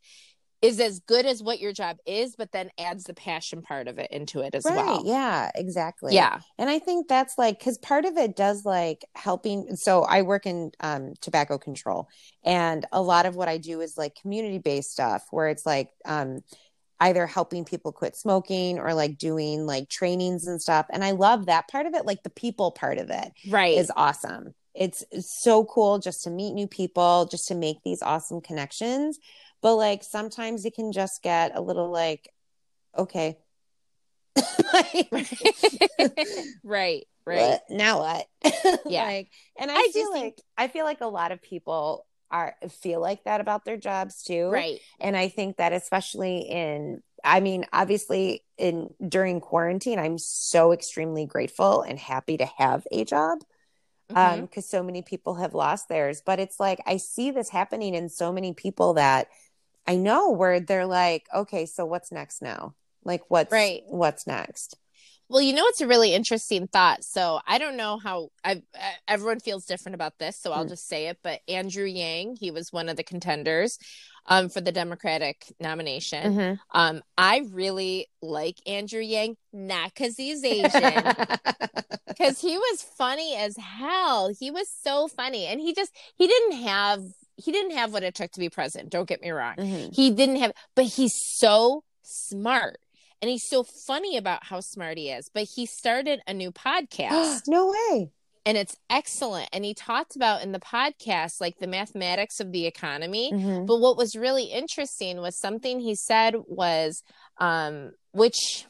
Speaker 3: is as good as what your job is, but then adds the passion part of it into it as
Speaker 2: Right.
Speaker 3: well.
Speaker 2: Yeah, exactly.
Speaker 3: Yeah.
Speaker 2: And I think that's like because part of it does like helping. So I work in um, tobacco control, and a lot of what I do is like community based stuff where it's like um, either helping people quit smoking or like doing like trainings and stuff. And I love that part of it. Like the people part of it
Speaker 3: Right.
Speaker 2: is awesome. It's, it's so cool just to meet new people, just to make these awesome connections. But like sometimes it can just get a little like, okay. Like,
Speaker 3: right. Right.
Speaker 2: what? now what
Speaker 3: Yeah.
Speaker 2: like and i,
Speaker 3: I
Speaker 2: feel like
Speaker 3: think-
Speaker 2: i feel like a lot of people are feel like that about their jobs too
Speaker 3: Right.
Speaker 2: and i think that especially in i mean obviously in during quarantine i'm so extremely grateful and happy to have a job
Speaker 3: Mhm.
Speaker 2: um because so many people have lost theirs but it's like i see this happening in so many people that i know where they're like okay so what's next now like what's
Speaker 3: Right.
Speaker 2: what's next
Speaker 3: Well, you know, it's a really interesting thought. So I don't know how I everyone feels different about this. So I'll
Speaker 2: Mm.
Speaker 3: just say it. But Andrew Yang, he was one of the contenders um, for the Democratic nomination.
Speaker 2: Mm-hmm.
Speaker 3: Um, I really like Andrew Yang, not because he's Asian, because he was funny as hell. He was so funny, and he just he didn't have he didn't have what it took to be president. Don't get me wrong.
Speaker 2: Mhm.
Speaker 3: He didn't have, but he's so smart. And he's so funny about how smart he is. But he started a new podcast
Speaker 2: no way
Speaker 3: and it's excellent. And he talked about in the podcast like the mathematics of the economy.
Speaker 2: Mhm.
Speaker 3: But what was really interesting was something he said was, um, which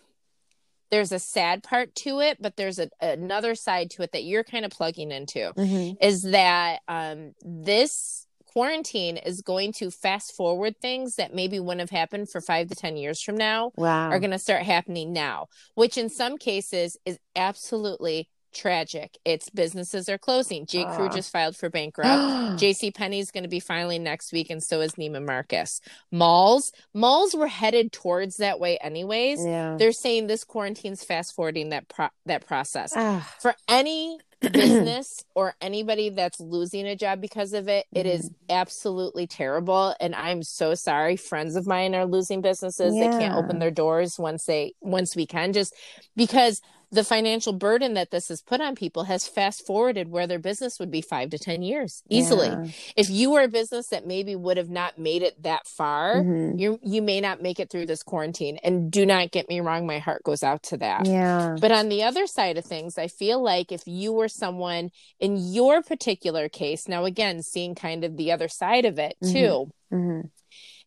Speaker 3: there's a sad part to it, but there's a, another side to it that you're kind of plugging into
Speaker 2: Mhm.
Speaker 3: is that um, this quarantine is going to fast forward things that maybe wouldn't have happened for five to 10 years from now
Speaker 2: Wow.
Speaker 3: are going to start happening now, which in some cases is absolutely tragic. It's businesses are closing. J. Crew
Speaker 2: Ah.
Speaker 3: just filed for bankrupt. JC Penney's going to be filing next week, and so is Neiman Marcus. Malls, malls were headed towards that way, anyways.
Speaker 2: yeah.
Speaker 3: They're saying this quarantine's fast forwarding that pro- that process
Speaker 2: Ah,
Speaker 3: for any business or anybody that's losing a job because of it, it is
Speaker 2: Mm-hmm.
Speaker 3: absolutely terrible. And I'm so sorry. Friends of mine are losing businesses. They can't open their doors once they once we can just because the financial burden that this has put on people has fast forwarded where their business would be five to ten years easily.
Speaker 2: yeah.
Speaker 3: If you were a business that maybe would have not made it that far,
Speaker 2: Mhm.
Speaker 3: you you may not make it through this quarantine. And do not get me wrong, my heart goes out to that.
Speaker 2: Yeah.
Speaker 3: But on the other side of things, I feel like if you were someone in your particular case, now again, seeing kind of the other side of it
Speaker 2: Mhm.
Speaker 3: too,
Speaker 2: Mhm.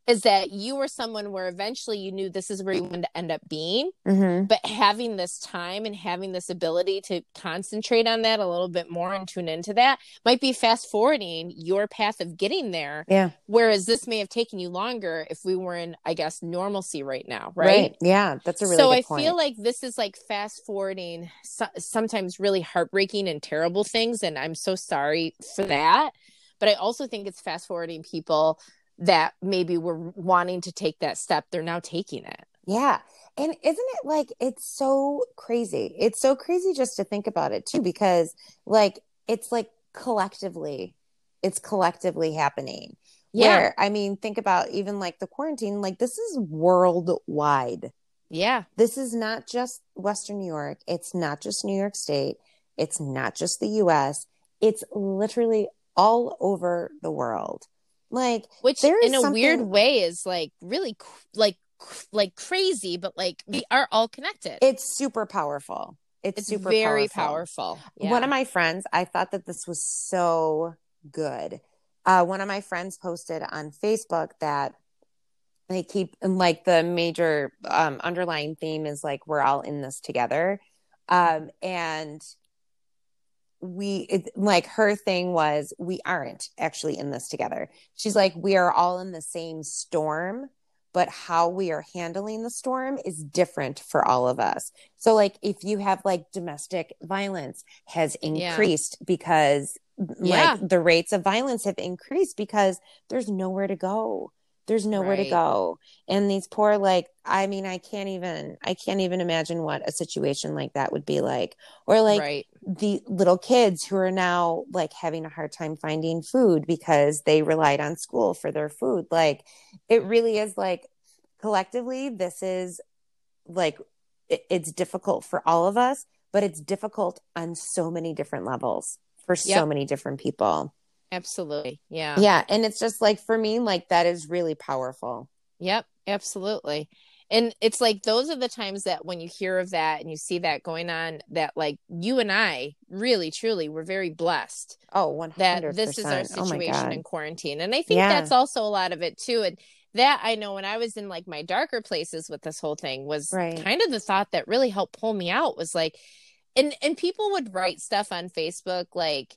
Speaker 3: Is that you were someone where eventually you knew this is where you wanted to end up being,
Speaker 2: Mhm.
Speaker 3: but having this time and having this ability to concentrate on that a little bit more and tune into that might be fast forwarding your path of getting there.
Speaker 2: Yeah.
Speaker 3: Whereas this may have taken you longer if we were in, I guess, normalcy right now,
Speaker 2: Right.
Speaker 3: right?
Speaker 2: Yeah. That's a really
Speaker 3: so I
Speaker 2: point.
Speaker 3: feel like this is like fast forwarding so- sometimes really heartbreaking and terrible things, and I'm so sorry for that. But I also think it's fast forwarding people that maybe were wanting to take that step. They're now taking it.
Speaker 2: Yeah. And isn't it like it's so crazy? It's so crazy just to think about it too, because like it's like collectively, it's collectively happening. Where I mean, think about even like the quarantine, like this is worldwide.
Speaker 3: yeah,
Speaker 2: This is not just Western New York. It's not just New York State. It's not just the US. It's literally all over the world. Like,
Speaker 3: which in a weird way is like really like like crazy, but like we are all connected.
Speaker 2: it's super powerful. It's,
Speaker 3: it's
Speaker 2: super
Speaker 3: very
Speaker 2: powerful.
Speaker 3: powerful. Yeah.
Speaker 2: One of my friends, I thought that this was so good. uh, one of my friends posted on Facebook that they keep like the major um, underlying theme is like we're all in this together, um, and we it, like her thing was we aren't actually in this together. She's like we are all in the same storm, but how we are handling the storm is different for all of us. So like if you have like domestic violence has increased yeah. because yeah. like the rates of violence have increased because there's nowhere to go there's nowhere right. to go and these poor like i mean i can't even i can't even imagine what a situation like that would be like or like right. the little kids who are now like having a hard time finding food because they relied on school for their food like it really is like collectively this is like it, it's difficult for all of us but it's difficult on so many different levels for yep. so many different people.
Speaker 3: Absolutely. Yeah.
Speaker 2: Yeah. And it's just like for me, like that is really powerful.
Speaker 3: Yep. Absolutely. And it's like those are the times that when you hear of that and you see that going on, that like you and I really, truly, we're very blessed.
Speaker 2: Oh, 100%.
Speaker 3: That this is our oh situation oh in quarantine. And I think yeah. that's also a lot of it too. And that I know when I was in like my darker places with this whole thing was right. kind of the thought that really helped pull me out was like, and and people would write stuff on Facebook like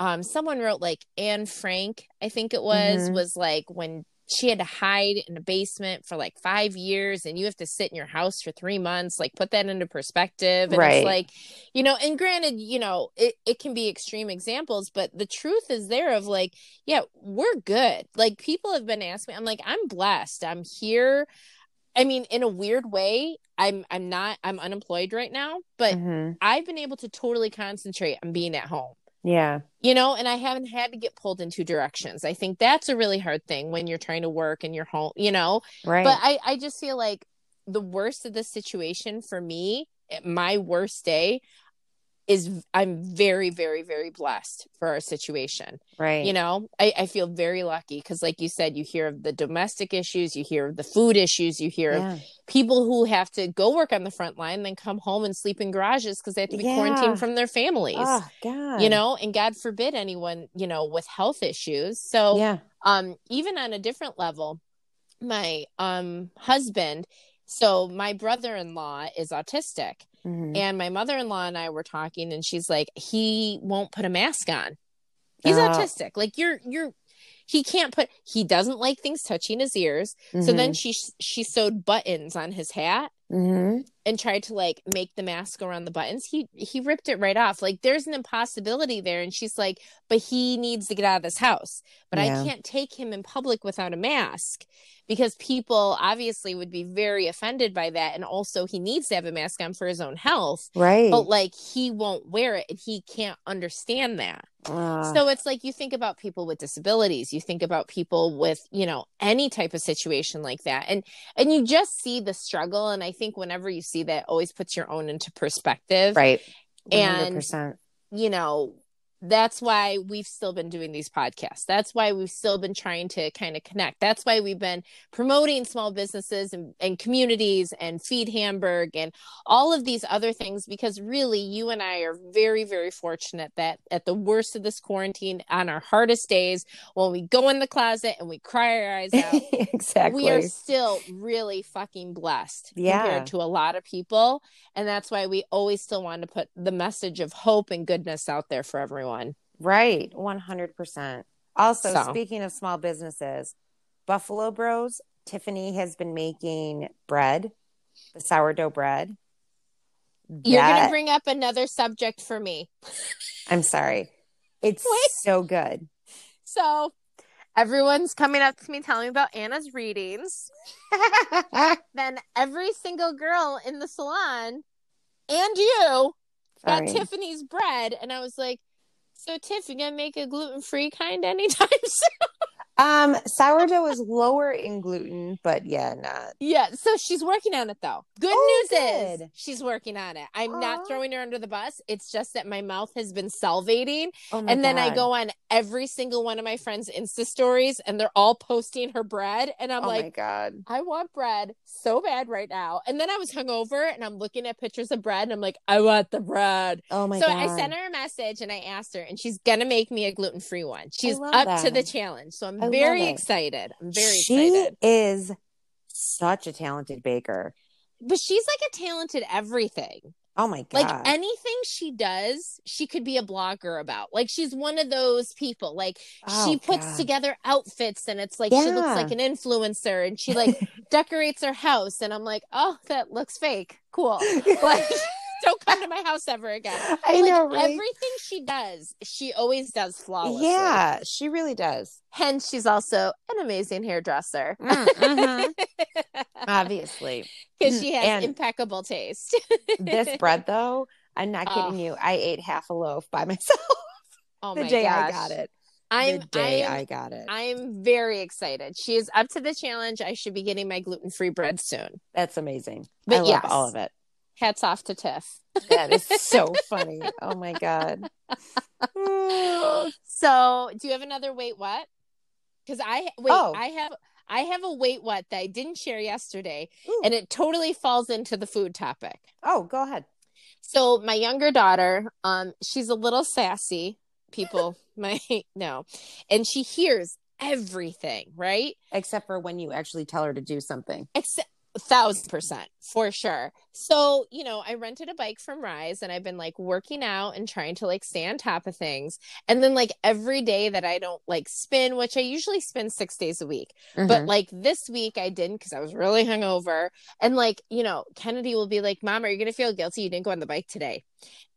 Speaker 3: um someone wrote like Anne Frank, I think it was, mm-hmm. was like when she had to hide in a basement for like five years and you have to sit in your house for three months like put that into perspective and right. it's like you know and granted you know it, it can be extreme examples but the truth is there of like yeah we're good like people have been asking me i'm like i'm blessed i'm here I mean, in a weird way, I'm I'm not I'm unemployed right now, but mm-hmm. I've been able to totally concentrate on being at home.
Speaker 2: Yeah.
Speaker 3: You know, and I haven't had to get pulled in two directions. I think that's a really hard thing when you're trying to work and you're home, you know.
Speaker 2: Right.
Speaker 3: But I I just feel like the worst of the situation for me, eh, my worst day, is I'm very, very, very blessed for our situation.
Speaker 2: Right.
Speaker 3: You know, I, I feel very lucky because, like you said, you hear of the domestic issues, you hear of the food issues, you hear yeah. of people who have to go work on the front line, then come home and sleep in garages because they have to be yeah. quarantined from their families. Oh,
Speaker 2: God.
Speaker 3: You know, and God forbid anyone, you know, with health issues. So,
Speaker 2: yeah.
Speaker 3: um, even on a different level, my um husband, so my brother in law is autistic. Mm-hmm. And my mother in law and I were talking, and she's like, he won't put a mask on. He's uh, autistic. Like you're, you're, he can't put. He doesn't like things touching his ears. Mm-hmm. So then she she sewed buttons on his hat.
Speaker 2: Mm-hmm.
Speaker 3: and tried to like make the mask around the buttons he he ripped it right off like there's an impossibility there and she's like but he needs to get out of this house but yeah. i can't take him in public without a mask because people obviously would be very offended by that and also he needs to have a mask on for his own health
Speaker 2: right
Speaker 3: but like he won't wear it and he can't understand that uh. so it's like you think about people with disabilities you think about people with you know any type of situation like that and and you just see the struggle and i think whenever you see that always puts your own into perspective
Speaker 2: right
Speaker 3: 100%. and you know that's why we've still been doing these podcasts. That's why we've still been trying to kind of connect. That's why we've been promoting small businesses and, and, communities and Feed Hamburg and all of these other things because really you and I are very, very fortunate that at the worst of this quarantine, on our hardest days, when we go in the closet and we cry our eyes out,
Speaker 2: exactly.
Speaker 3: we are still really fucking blessed
Speaker 2: yeah.
Speaker 3: compared to a lot of people. And that's why we always still want to put the message of hope and goodness out there for everyone everyone.
Speaker 2: Right. 100%. Also, so. speaking of small businesses, Buffalo Bros, Tiffany has been making bread, the sourdough bread.
Speaker 3: That... You're going to bring up another subject for me.
Speaker 2: I'm sorry. It's Wait. so good.
Speaker 3: So, everyone's coming up to me telling me about Anna's readings. then every single girl in the salon and you got Tiffany's bread. And I was like, so, Tiff, you gonna make a gluten free kind anytime soon?
Speaker 2: Um, sourdough is lower in gluten, but yeah, not.
Speaker 3: Yeah, so she's working on it though. Good
Speaker 2: Oh,
Speaker 3: news
Speaker 2: good.
Speaker 3: is she's working on it. I'm
Speaker 2: Aw.
Speaker 3: not throwing her under the bus. It's just that my mouth has been salivating.
Speaker 2: Oh
Speaker 3: and then I go on every single one of my friends' Insta stories and they're all posting her bread. And I'm
Speaker 2: oh
Speaker 3: like,
Speaker 2: my god.
Speaker 3: I want bread so bad right now. And then I was hungover and I'm looking at pictures of bread and I'm like, I want the bread.
Speaker 2: Oh my
Speaker 3: so
Speaker 2: god.
Speaker 3: I sent her a message and I asked her, and she's gonna make me a gluten free one. She's up to the challenge. So I'm
Speaker 2: I
Speaker 3: very excited. I'm very
Speaker 2: she
Speaker 3: excited.
Speaker 2: is such a talented baker.
Speaker 3: But she's like a talented everything.
Speaker 2: Oh my god.
Speaker 3: Like anything she does, she could be a blogger about. Like she's one of those people. Like she
Speaker 2: Oh,
Speaker 3: puts
Speaker 2: God.
Speaker 3: together outfits and it's like she looks like an influencer and she like decorates her house and I'm like, "Oh, that looks fake. Cool." Like don't come to my house ever again.
Speaker 2: I
Speaker 3: like
Speaker 2: know, right?
Speaker 3: everything she does, she always does flawlessly.
Speaker 2: Yeah, she really does.
Speaker 3: Hence she's also an amazing hairdresser.
Speaker 2: Mm, mhm. Obviously.
Speaker 3: Because she has
Speaker 2: And-
Speaker 3: impeccable taste.
Speaker 2: This bread though, I'm not kidding
Speaker 3: Oh.
Speaker 2: you. I ate half a loaf by myself
Speaker 3: oh
Speaker 2: the
Speaker 3: my
Speaker 2: day
Speaker 3: gosh.
Speaker 2: I got it.
Speaker 3: I'm
Speaker 2: the day
Speaker 3: I'm
Speaker 2: I got it.
Speaker 3: I'm very excited. She is up to the challenge. I should be getting my gluten free bread soon.
Speaker 2: That's amazing.
Speaker 3: But
Speaker 2: I love
Speaker 3: yes.
Speaker 2: all of it.
Speaker 3: Hats off to Tiff.
Speaker 2: That is so funny. Oh my god.
Speaker 3: So, do you have another wait what? Because I wait,
Speaker 2: Oh.
Speaker 3: I have I have a wait what that I didn't share yesterday,
Speaker 2: Ooh.
Speaker 3: and it totally falls into the food topic.
Speaker 2: Oh, go ahead.
Speaker 3: So my younger daughter, um, she's a little sassy. People might know, and she hears everything, right?
Speaker 2: Except for when you actually tell her to do something.
Speaker 3: Except a thousand percent for sure. So, you know, I rented a bike from Rise and I've been like working out and trying to like stay on top of things. And then like every day that I don't like spin, which I usually spin six days a week,
Speaker 2: Mm-hmm.
Speaker 3: but like this week I didn't because I was really hungover. And like, you know, Kennedy will be like, Mom, are you gonna feel guilty you didn't go on the bike today?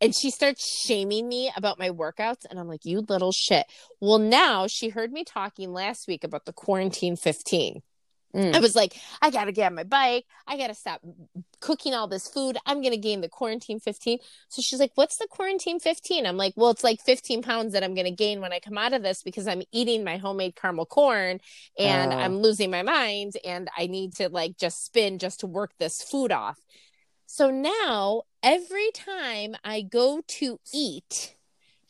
Speaker 3: And she starts shaming me about my workouts. And I'm like, you little shit. Well, now she heard me talking last week about the quarantine 15.
Speaker 2: Mm.
Speaker 3: I was like, I gotta get on my bike. I gotta stop cooking all this food. I'm gonna gain the quarantine 15. So she's like, What's the quarantine 15? I'm like, Well, it's like 15 pounds that I'm gonna gain when I come out of this because I'm eating my homemade caramel corn and
Speaker 2: Oh.
Speaker 3: I'm losing my mind and I need to like just spin just to work this food off. So now every time I go to eat,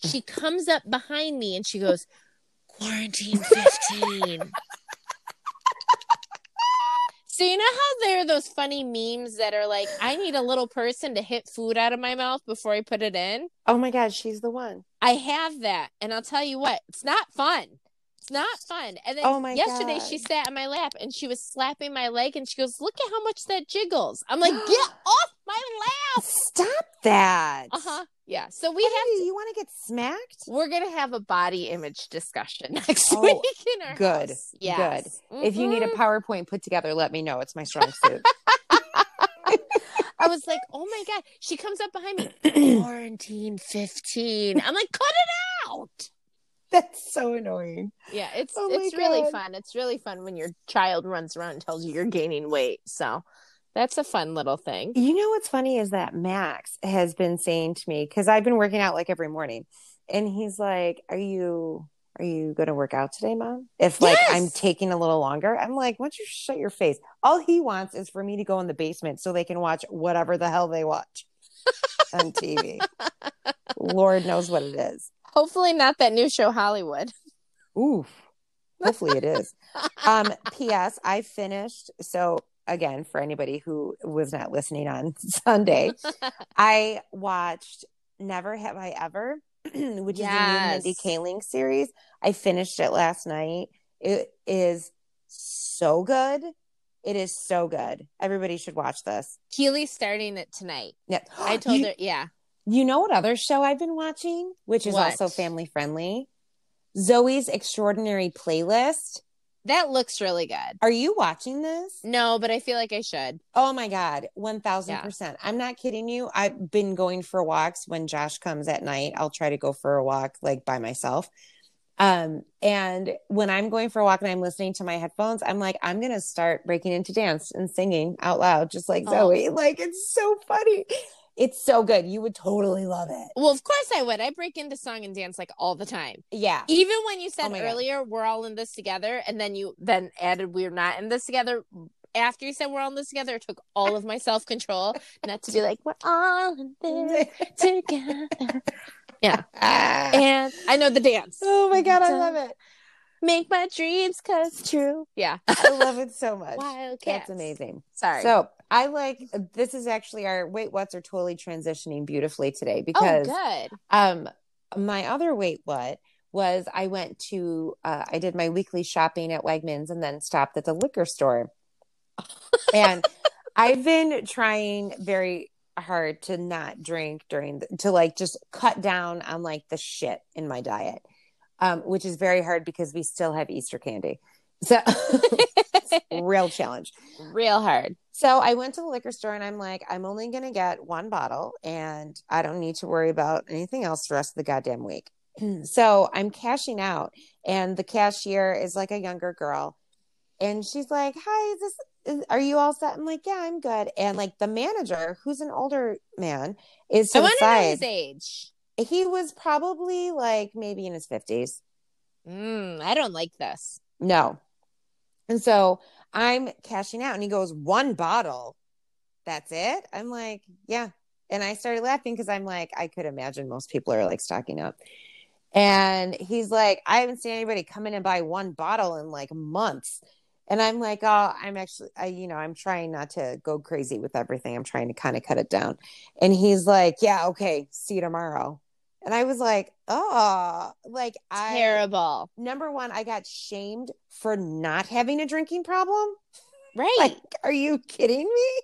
Speaker 3: she comes up behind me and she goes, Quarantine 15. So you know how there are those funny memes that are like, I need a little person to hit food out of my mouth before I put it in?
Speaker 2: Oh my god, she's the one.
Speaker 3: I have that. And I'll tell you what, it's not fun. It's not fun. And then
Speaker 2: Oh my
Speaker 3: yesterday
Speaker 2: God.
Speaker 3: she sat on my lap and she was slapping my leg and she goes, Look at how much that jiggles. I'm like, Get off my lap.
Speaker 2: Stop that.
Speaker 3: Uh-huh. Yeah. So we
Speaker 2: What
Speaker 3: have
Speaker 2: are you, want to get smacked?
Speaker 3: we're gonna have a body image discussion next
Speaker 2: Oh,
Speaker 3: week in our
Speaker 2: good,
Speaker 3: house. Yes.
Speaker 2: If you need a
Speaker 3: Mhm.
Speaker 2: PowerPoint put together, let me know. It's my strong suit.
Speaker 3: I was like, oh my God. She comes up behind me. Quarantine 15. I'm like, cut it out.
Speaker 2: That's so annoying.
Speaker 3: Yeah, it's
Speaker 2: Oh
Speaker 3: it's really
Speaker 2: God.
Speaker 3: fun. It's really fun when your child runs around and tells you you're gaining weight. So that's a fun little thing.
Speaker 2: You know what's funny is that Max has been saying to me because I've been working out like every morning, and he's like, "Are you are you going to work out today, Mom? If like I'm taking a little longer, I'm like, why don't you shut your face? All he wants is for me to go in the basement so they can watch whatever the hell they watch on TV. Lord knows what it is.
Speaker 3: Hopefully not that new show Hollywood.
Speaker 2: Oof. Hopefully it is. Um, P.S. I finished. So again, for anybody who was not listening on Sunday, I watched Never Have I Ever, which
Speaker 3: Yes.
Speaker 2: is a new Mindy Kaling series. I finished it last night. It is so good. It is so good. Everybody should watch this.
Speaker 3: Keely's starting it tonight.
Speaker 2: Yeah.
Speaker 3: I told
Speaker 2: you,
Speaker 3: her, yeah.
Speaker 2: You know what other show I've been watching, which is
Speaker 3: What?
Speaker 2: also family friendly? Zoey's Extraordinary Playlist.
Speaker 3: That looks really good.
Speaker 2: Are you watching this?
Speaker 3: No, but I feel like I should.
Speaker 2: Oh my God, 1000%. I'm not kidding you. I've been going for walks when Josh comes at night. I'll try to go for a walk like by myself. Um, and when I'm going for a walk and I'm listening to my headphones, I'm like, I'm going to start breaking into dance and singing out loud, just like
Speaker 3: Oh.
Speaker 2: Zoey. Like, it's so funny. It's so good. You would totally love it.
Speaker 3: Well, of course I would. I break into song and dance like all the time.
Speaker 2: Yeah.
Speaker 3: Even when you said
Speaker 2: Oh my God.
Speaker 3: earlier we're all in this together, and then you then added we're not in this together. After you said we're all in this together, it took all of my self control not to be like we're all in this together.
Speaker 2: Ah.
Speaker 3: And I know the dance.
Speaker 2: oh my god, I love it.
Speaker 3: Make my dreams come true. Yeah.
Speaker 2: I love it so much.
Speaker 3: Wildcats.
Speaker 2: That's amazing.
Speaker 3: Sorry.
Speaker 2: So I like this is actually our wait what's are totally transitioning beautifully today because
Speaker 3: oh,
Speaker 2: because
Speaker 3: good.
Speaker 2: um my other wait what was I went to uh, I did my weekly shopping at Wegmans and then stopped at the liquor store. and I've been trying very hard to not drink during the, to like just cut down on like the shit in my diet. Um, which is very hard because we still have Easter candy. So real challenge.
Speaker 3: Real hard.
Speaker 2: So I went to the liquor store and I'm like, I'm only going to get one bottle and I don't need to worry about anything else the rest of the goddamn week. so I'm cashing out and the cashier is like a younger girl and she's like, Hi, is this, are you all set? I'm like, Yeah, I'm good. And like the manager, who's an older man, is to
Speaker 3: I
Speaker 2: the
Speaker 3: want to know his age.
Speaker 2: He was probably like maybe in his 50s.
Speaker 3: Mm, I don't like this.
Speaker 2: No. And so I'm cashing out and he goes, One bottle. That's it. I'm like, Yeah. And I started laughing because I'm like, I could imagine most people are like stocking up. And he's like, I haven't seen anybody come in and buy one bottle in like months. And I'm like, oh, I'm actually, I, you know, I'm trying not to go crazy with everything. I'm trying to kind of cut it down. And he's like, yeah, okay, see you tomorrow. And I was like, oh, like I,
Speaker 3: Terrible.
Speaker 2: number one, I got shamed for not having a drinking problem.
Speaker 3: Right.
Speaker 2: Like, are you kidding me?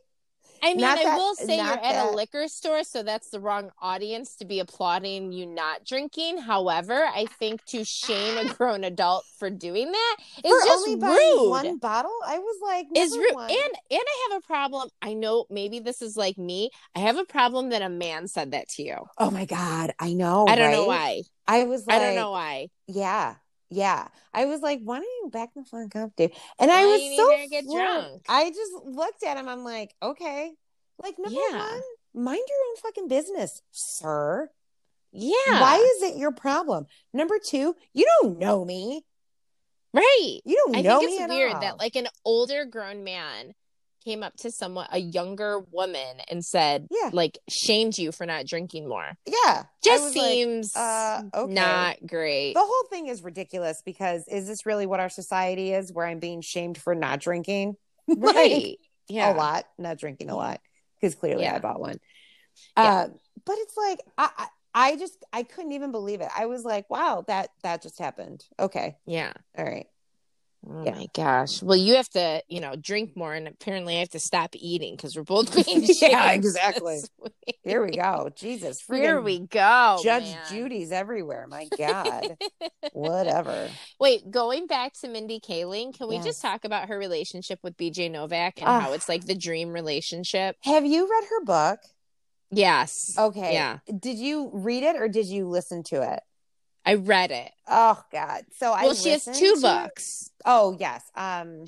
Speaker 3: I mean, I will say you're at
Speaker 2: that-
Speaker 3: a liquor store, so that's the wrong audience to be applauding you not drinking. However, I think to shame a grown adult for doing that is
Speaker 2: for
Speaker 3: just
Speaker 2: only
Speaker 3: rude.
Speaker 2: one bottle, I was like,
Speaker 3: is rude.
Speaker 2: one-
Speaker 3: And and I have a problem. I know maybe this is like me. I have a problem that a man said that to you.
Speaker 2: oh my god, I know.
Speaker 3: I don't know why.
Speaker 2: I was like,
Speaker 3: I don't know why.
Speaker 2: Yeah, yeah. I was like, why don't you back the fuck up, dude? And
Speaker 3: Why
Speaker 2: I was so
Speaker 3: get drunk?
Speaker 2: I just looked at him. I'm like, okay. Like number
Speaker 3: Yeah.
Speaker 2: one, mind your own fucking business, sir.
Speaker 3: Yeah.
Speaker 2: Why is it your problem? Number two, you don't know me.
Speaker 3: right?
Speaker 2: You don't
Speaker 3: I
Speaker 2: know
Speaker 3: think
Speaker 2: me
Speaker 3: it's weird
Speaker 2: all.
Speaker 3: that like an older grown man came up to someone a younger woman and said
Speaker 2: Yeah.
Speaker 3: like shamed you for not drinking more.
Speaker 2: yeah,
Speaker 3: Just
Speaker 2: was like,
Speaker 3: seems
Speaker 2: uh, okay.
Speaker 3: not great.
Speaker 2: the whole thing is ridiculous because is this really what our society is where I'm being shamed for not drinking? Like,
Speaker 3: right. Yeah.
Speaker 2: a lot, not drinking a lot because clearly
Speaker 3: Yeah.
Speaker 2: I bought one.
Speaker 3: Yeah.
Speaker 2: Uh, but it's like I, I I just I couldn't even believe it. I was like, wow, that that just happened. Okay,
Speaker 3: Yeah.
Speaker 2: all right.
Speaker 3: Oh
Speaker 2: Yeah.
Speaker 3: my gosh. Well, you have to, you know, drink more and apparently I have to stop eating because we're both being
Speaker 2: Yeah, exactly. Here we go. Jesus,
Speaker 3: Here we go.
Speaker 2: Judge
Speaker 3: man.
Speaker 2: Judy's everywhere. My God, whatever.
Speaker 3: Wait, going back to Mindy Kaling, can we
Speaker 2: Yes.
Speaker 3: just talk about her relationship with BJ Novak and
Speaker 2: Ah.
Speaker 3: how it's like the dream relationship?
Speaker 2: Have you read her book?
Speaker 3: Yes.
Speaker 2: Okay.
Speaker 3: Yeah.
Speaker 2: Did you read it or did you listen to it?
Speaker 3: I read it.
Speaker 2: Oh God. So I
Speaker 3: well, she has two
Speaker 2: to
Speaker 3: books.
Speaker 2: Oh yes. Um,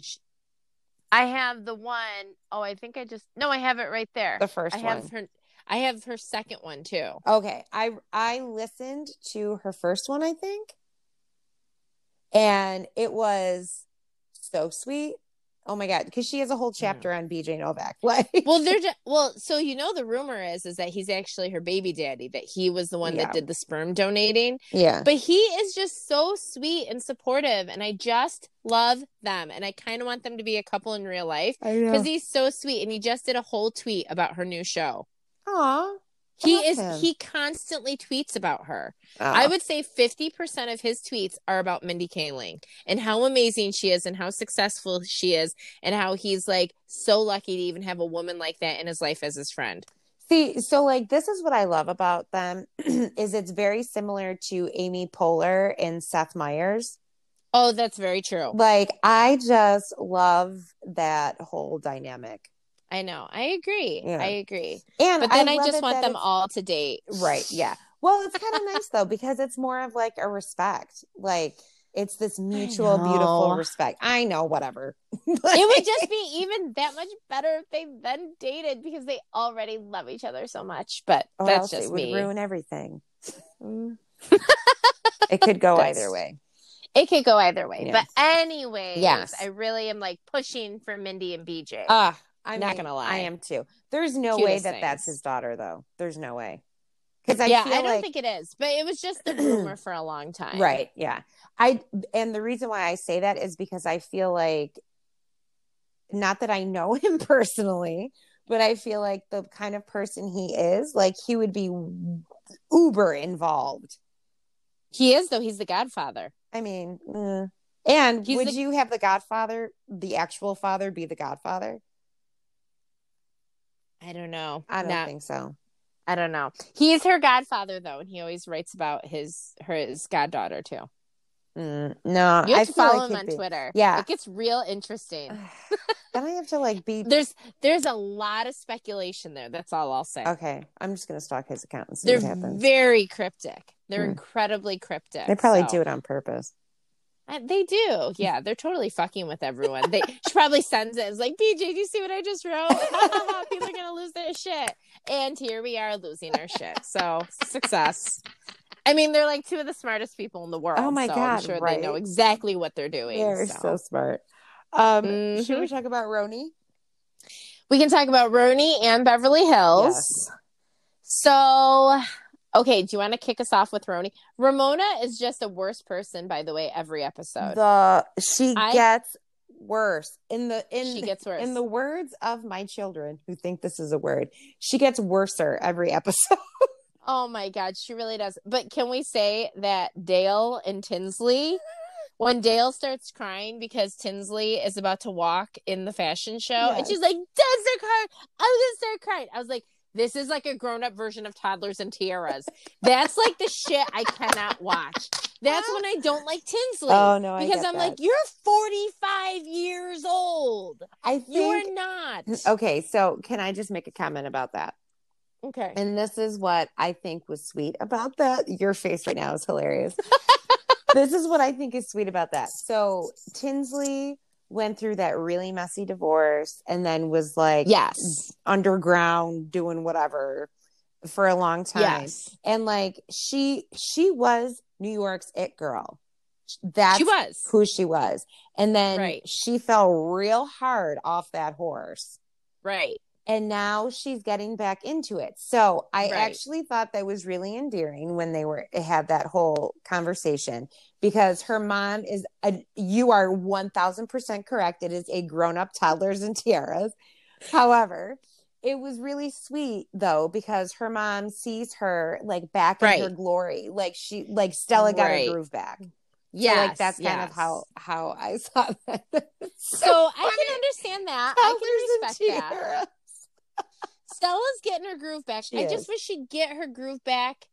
Speaker 3: I have the one oh I think I just no, I have it right there.
Speaker 2: the first
Speaker 3: I
Speaker 2: one.
Speaker 3: have her I have her second one too.
Speaker 2: Okay, I I listened to her first one, I think, and it was so sweet. Oh my god, because she has a whole chapter on BJ Novak. Like,
Speaker 3: Well, they're just, well, so you know the rumor is is that he's actually her baby daddy, that he was the one
Speaker 2: Yeah.
Speaker 3: that did the sperm donating.
Speaker 2: yeah,
Speaker 3: But he is just so sweet and supportive, and I just love them, and I kind of want them to be a couple in real life because he's so sweet, and he just did a whole tweet about her new show.
Speaker 2: Aw,
Speaker 3: He is
Speaker 2: him.
Speaker 3: he constantly tweets about her.
Speaker 2: Aw.
Speaker 3: I would say 50% of his tweets are about Mindy Kaling and how amazing she is and how successful she is and how he's like so lucky to even have a woman like that in his life as his friend.
Speaker 2: see. So, like, this is what I love about them is it's very similar to Amy Poehler and Seth Meyers.
Speaker 3: Oh, that's very true.
Speaker 2: Like, I just love that whole dynamic,
Speaker 3: I know. I agree.
Speaker 2: Yeah.
Speaker 3: I agree.
Speaker 2: and
Speaker 3: But then I,
Speaker 2: love
Speaker 3: just want them all to date.
Speaker 2: Right. Yeah. Well, it's kind of nice though because it's more of like a respect. Like It's this mutual, beautiful respect. I know, whatever.
Speaker 3: it would just be even that much better if they then dated because they already love each other so much. But
Speaker 2: Or
Speaker 3: that's just
Speaker 2: it would ruin everything.
Speaker 3: Mm.
Speaker 2: It could go
Speaker 3: That's-
Speaker 2: either way.
Speaker 3: It could go either way.
Speaker 2: Yes.
Speaker 3: But anyways,
Speaker 2: Yes.
Speaker 3: I really am like pushing for Mindy and BJ.
Speaker 2: Ah, I'm
Speaker 3: Not gonna lie.
Speaker 2: I am too. There's no way that that's his daughter, though. There's no way. Because I
Speaker 3: yeah, I don't
Speaker 2: like
Speaker 3: think it is, but it was just the rumor for a long time.
Speaker 2: Right. Yeah. I and the reason why I say that is because I feel like not that I know him personally, but I feel like the kind of person he is, like he would be uber involved.
Speaker 3: He is though. He's the Godfather.
Speaker 2: I mean, mm. and
Speaker 3: He's
Speaker 2: would
Speaker 3: the-
Speaker 2: you have the Godfather, the actual father, be the Godfather?
Speaker 3: I don't know.
Speaker 2: I don't
Speaker 3: Not-
Speaker 2: think so.
Speaker 3: I don't know. He's her godfather though, and he always writes about his her his goddaughter too.
Speaker 2: Mm, no,
Speaker 3: You have
Speaker 2: I
Speaker 3: to follow
Speaker 2: like
Speaker 3: him on
Speaker 2: be-
Speaker 3: Twitter.
Speaker 2: Yeah.
Speaker 3: it gets real interesting.
Speaker 2: then I have to like be
Speaker 3: There's there's a lot of speculation there. That's all I'll say.
Speaker 2: okay. I'm just gonna stalk his account and see
Speaker 3: They're
Speaker 2: what happens.
Speaker 3: very cryptic. They're
Speaker 2: Hmm.
Speaker 3: incredibly cryptic.
Speaker 2: They probably
Speaker 3: so-
Speaker 2: do it on purpose.
Speaker 3: Uh, They do. Yeah, they're totally fucking with everyone. They she probably sends it. It's like, BJ, do you see what I just wrote? People are gonna lose their shit. And here we are losing our shit. So success. I mean, they're like two of the smartest people in the world.
Speaker 2: Oh my
Speaker 3: so
Speaker 2: God,
Speaker 3: I'm sure
Speaker 2: right?
Speaker 3: they know exactly what they're doing.
Speaker 2: They're
Speaker 3: so.
Speaker 2: so smart. Um,
Speaker 3: Mhm.
Speaker 2: should we talk about RHONY?
Speaker 3: We can talk about RHONY and Beverly Hills. So, okay, do you want to kick us off with RHONY? Ramona is just a worse person, by the way, every episode.
Speaker 2: The she
Speaker 3: I-
Speaker 2: gets worse in the in
Speaker 3: she gets worse.
Speaker 2: in the words of my children who think this is a word. She gets worser every episode.
Speaker 3: Oh my god, she really does. But can we say that Dale and Tinsley, when Dale starts crying because Tinsley is about to walk in the fashion show, and she's like, "Does start crying?" I was gonna start crying. I was like, "This is like a grown-up version of toddlers and tiaras." That's like the shit I cannot watch. That's when I don't like Tinsley.
Speaker 2: Oh, no, I
Speaker 3: because I'm
Speaker 2: that.
Speaker 3: like, "You're 45 years old.
Speaker 2: I think
Speaker 3: You are not."
Speaker 2: Okay, so can I just make a comment about that?
Speaker 3: Okay.
Speaker 2: And this is what I think was sweet about that. Your face right now is hilarious. this is what I think is sweet about that. So Tinsley went through that really messy divorce and then was like
Speaker 3: Yes.
Speaker 2: underground doing whatever for a long time.
Speaker 3: Yes.
Speaker 2: And like she she was New York's it girl. That's
Speaker 3: she was.
Speaker 2: who she was. And then
Speaker 3: Right.
Speaker 2: she fell real hard off that horse
Speaker 3: Right.
Speaker 2: and now she's getting back into it. So I
Speaker 3: Right.
Speaker 2: actually thought that was really endearing when they were had that whole conversation because her mom is a, you are 1000% correct. It is a grown-up toddlers and tiaras. However, it was really sweet though because her mom sees her like back
Speaker 3: Right.
Speaker 2: in her glory. Like she like Stella got
Speaker 3: Right.
Speaker 2: her groove back.
Speaker 3: Yeah.
Speaker 2: so like that's kind of how how I saw that.
Speaker 3: So I can understand that. I can respect that.
Speaker 2: that.
Speaker 3: Stella's getting her groove back.
Speaker 2: She
Speaker 3: I
Speaker 2: is.
Speaker 3: just wish she'd get her groove back.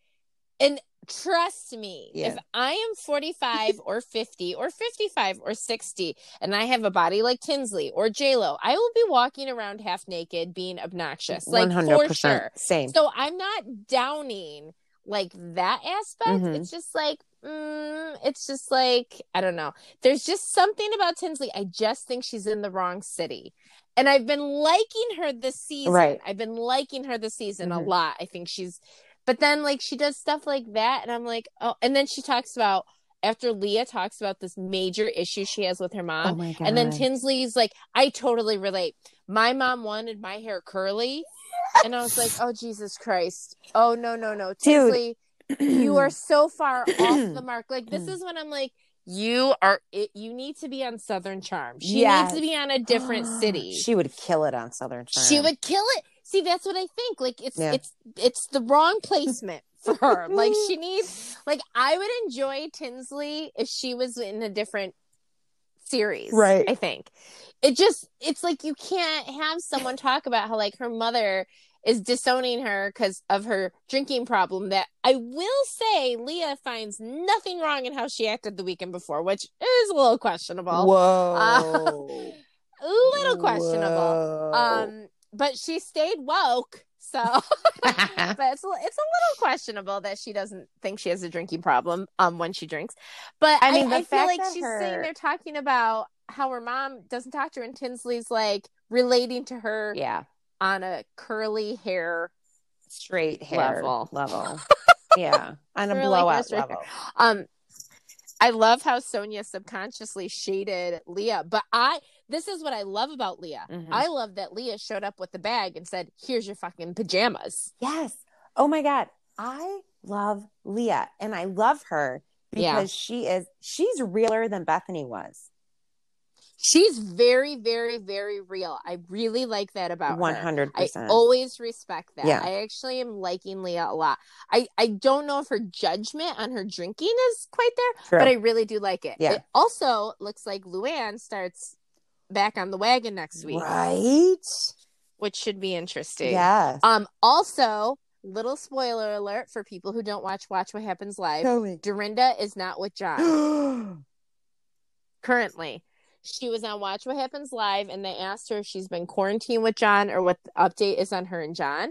Speaker 3: And trust me,
Speaker 2: Yeah.
Speaker 3: if I am 45 or 50 or 55 or 60 and I have a body like Tinsley or JLo, I will be walking around half naked being obnoxious. Like for sure.
Speaker 2: Same.
Speaker 3: So I'm not downing like that aspect.
Speaker 2: Mhm.
Speaker 3: It's just like, mm, it's just like, I don't know. There's just something about Tinsley. I just think she's in the wrong city. And I've been liking her this season.
Speaker 2: Right.
Speaker 3: I've been liking her this season
Speaker 2: Mhm.
Speaker 3: a lot. I think she's, but then like she does stuff like that. And I'm like, oh, and then she talks about, after Leah talks about this major issue she has with her mom,
Speaker 2: oh my god.
Speaker 3: and then Tinsley's like, I totally relate. My mom wanted my hair curly. And I was like, oh, Jesus Christ. Oh, no, no, no. Tinsley, you are so far off the mark. Like, this is when I'm like, you are, it, you need to be on Southern Charm. She
Speaker 2: Yes.
Speaker 3: needs to be on a different city.
Speaker 2: She would kill it on Southern Charm.
Speaker 3: She would kill it. See, that's what I think. Like, it's,
Speaker 2: Yeah.
Speaker 3: it's, it's the wrong placement for her. like, she needs, like, I would enjoy Tinsley if she was in a different series.
Speaker 2: Right.
Speaker 3: I think it just it's like you can't have someone talk about how like her mother is disowning her because of her drinking problem that i will say leah finds nothing wrong in how she acted the weekend before which is a little questionable
Speaker 2: Whoa.
Speaker 3: a little questionable
Speaker 2: Whoa.
Speaker 3: um but she stayed woke So, but it's a, it's a little questionable that she doesn't think she has a drinking problem um when she drinks. But I
Speaker 2: I mean, the
Speaker 3: I, feel like she's
Speaker 2: her-
Speaker 3: saying they're talking about how her mom doesn't talk to her, and Tinsley's like relating to her
Speaker 2: yeah,
Speaker 3: on a curly hair.
Speaker 2: straight hair
Speaker 3: Level.
Speaker 2: level. yeah, on a
Speaker 3: Really
Speaker 2: blowout
Speaker 3: hair
Speaker 2: level.
Speaker 3: Um, I love how Sonja subconsciously shaded Leah, but I this is what I love about Leah.
Speaker 2: Mhm.
Speaker 3: I love that Leah showed up with the bag and said, "Here's your fucking pajamas."
Speaker 2: Yes. Oh my God. I love Leah and I love her because
Speaker 3: Yeah.
Speaker 2: she is she's realer than Bethany was.
Speaker 3: She's very, very, very real. I really like that about
Speaker 2: One
Speaker 3: her.
Speaker 2: hundred
Speaker 3: I always respect that.
Speaker 2: Yeah.
Speaker 3: I actually am liking Leah a lot. I I don't know if her judgment on her drinking is quite there,
Speaker 2: True.
Speaker 3: but I really do like it.
Speaker 2: Yeah.
Speaker 3: It also looks like Luann starts back on the wagon next week,
Speaker 2: Right?
Speaker 3: which should be interesting.
Speaker 2: Yes.
Speaker 3: Um. Also, little spoiler alert for people who don't watch Watch What Happens Live. Dorinda is not with John currently. She was on Watch What Happens Live, and they asked her if she's been quarantined with John or what the update is on her and John.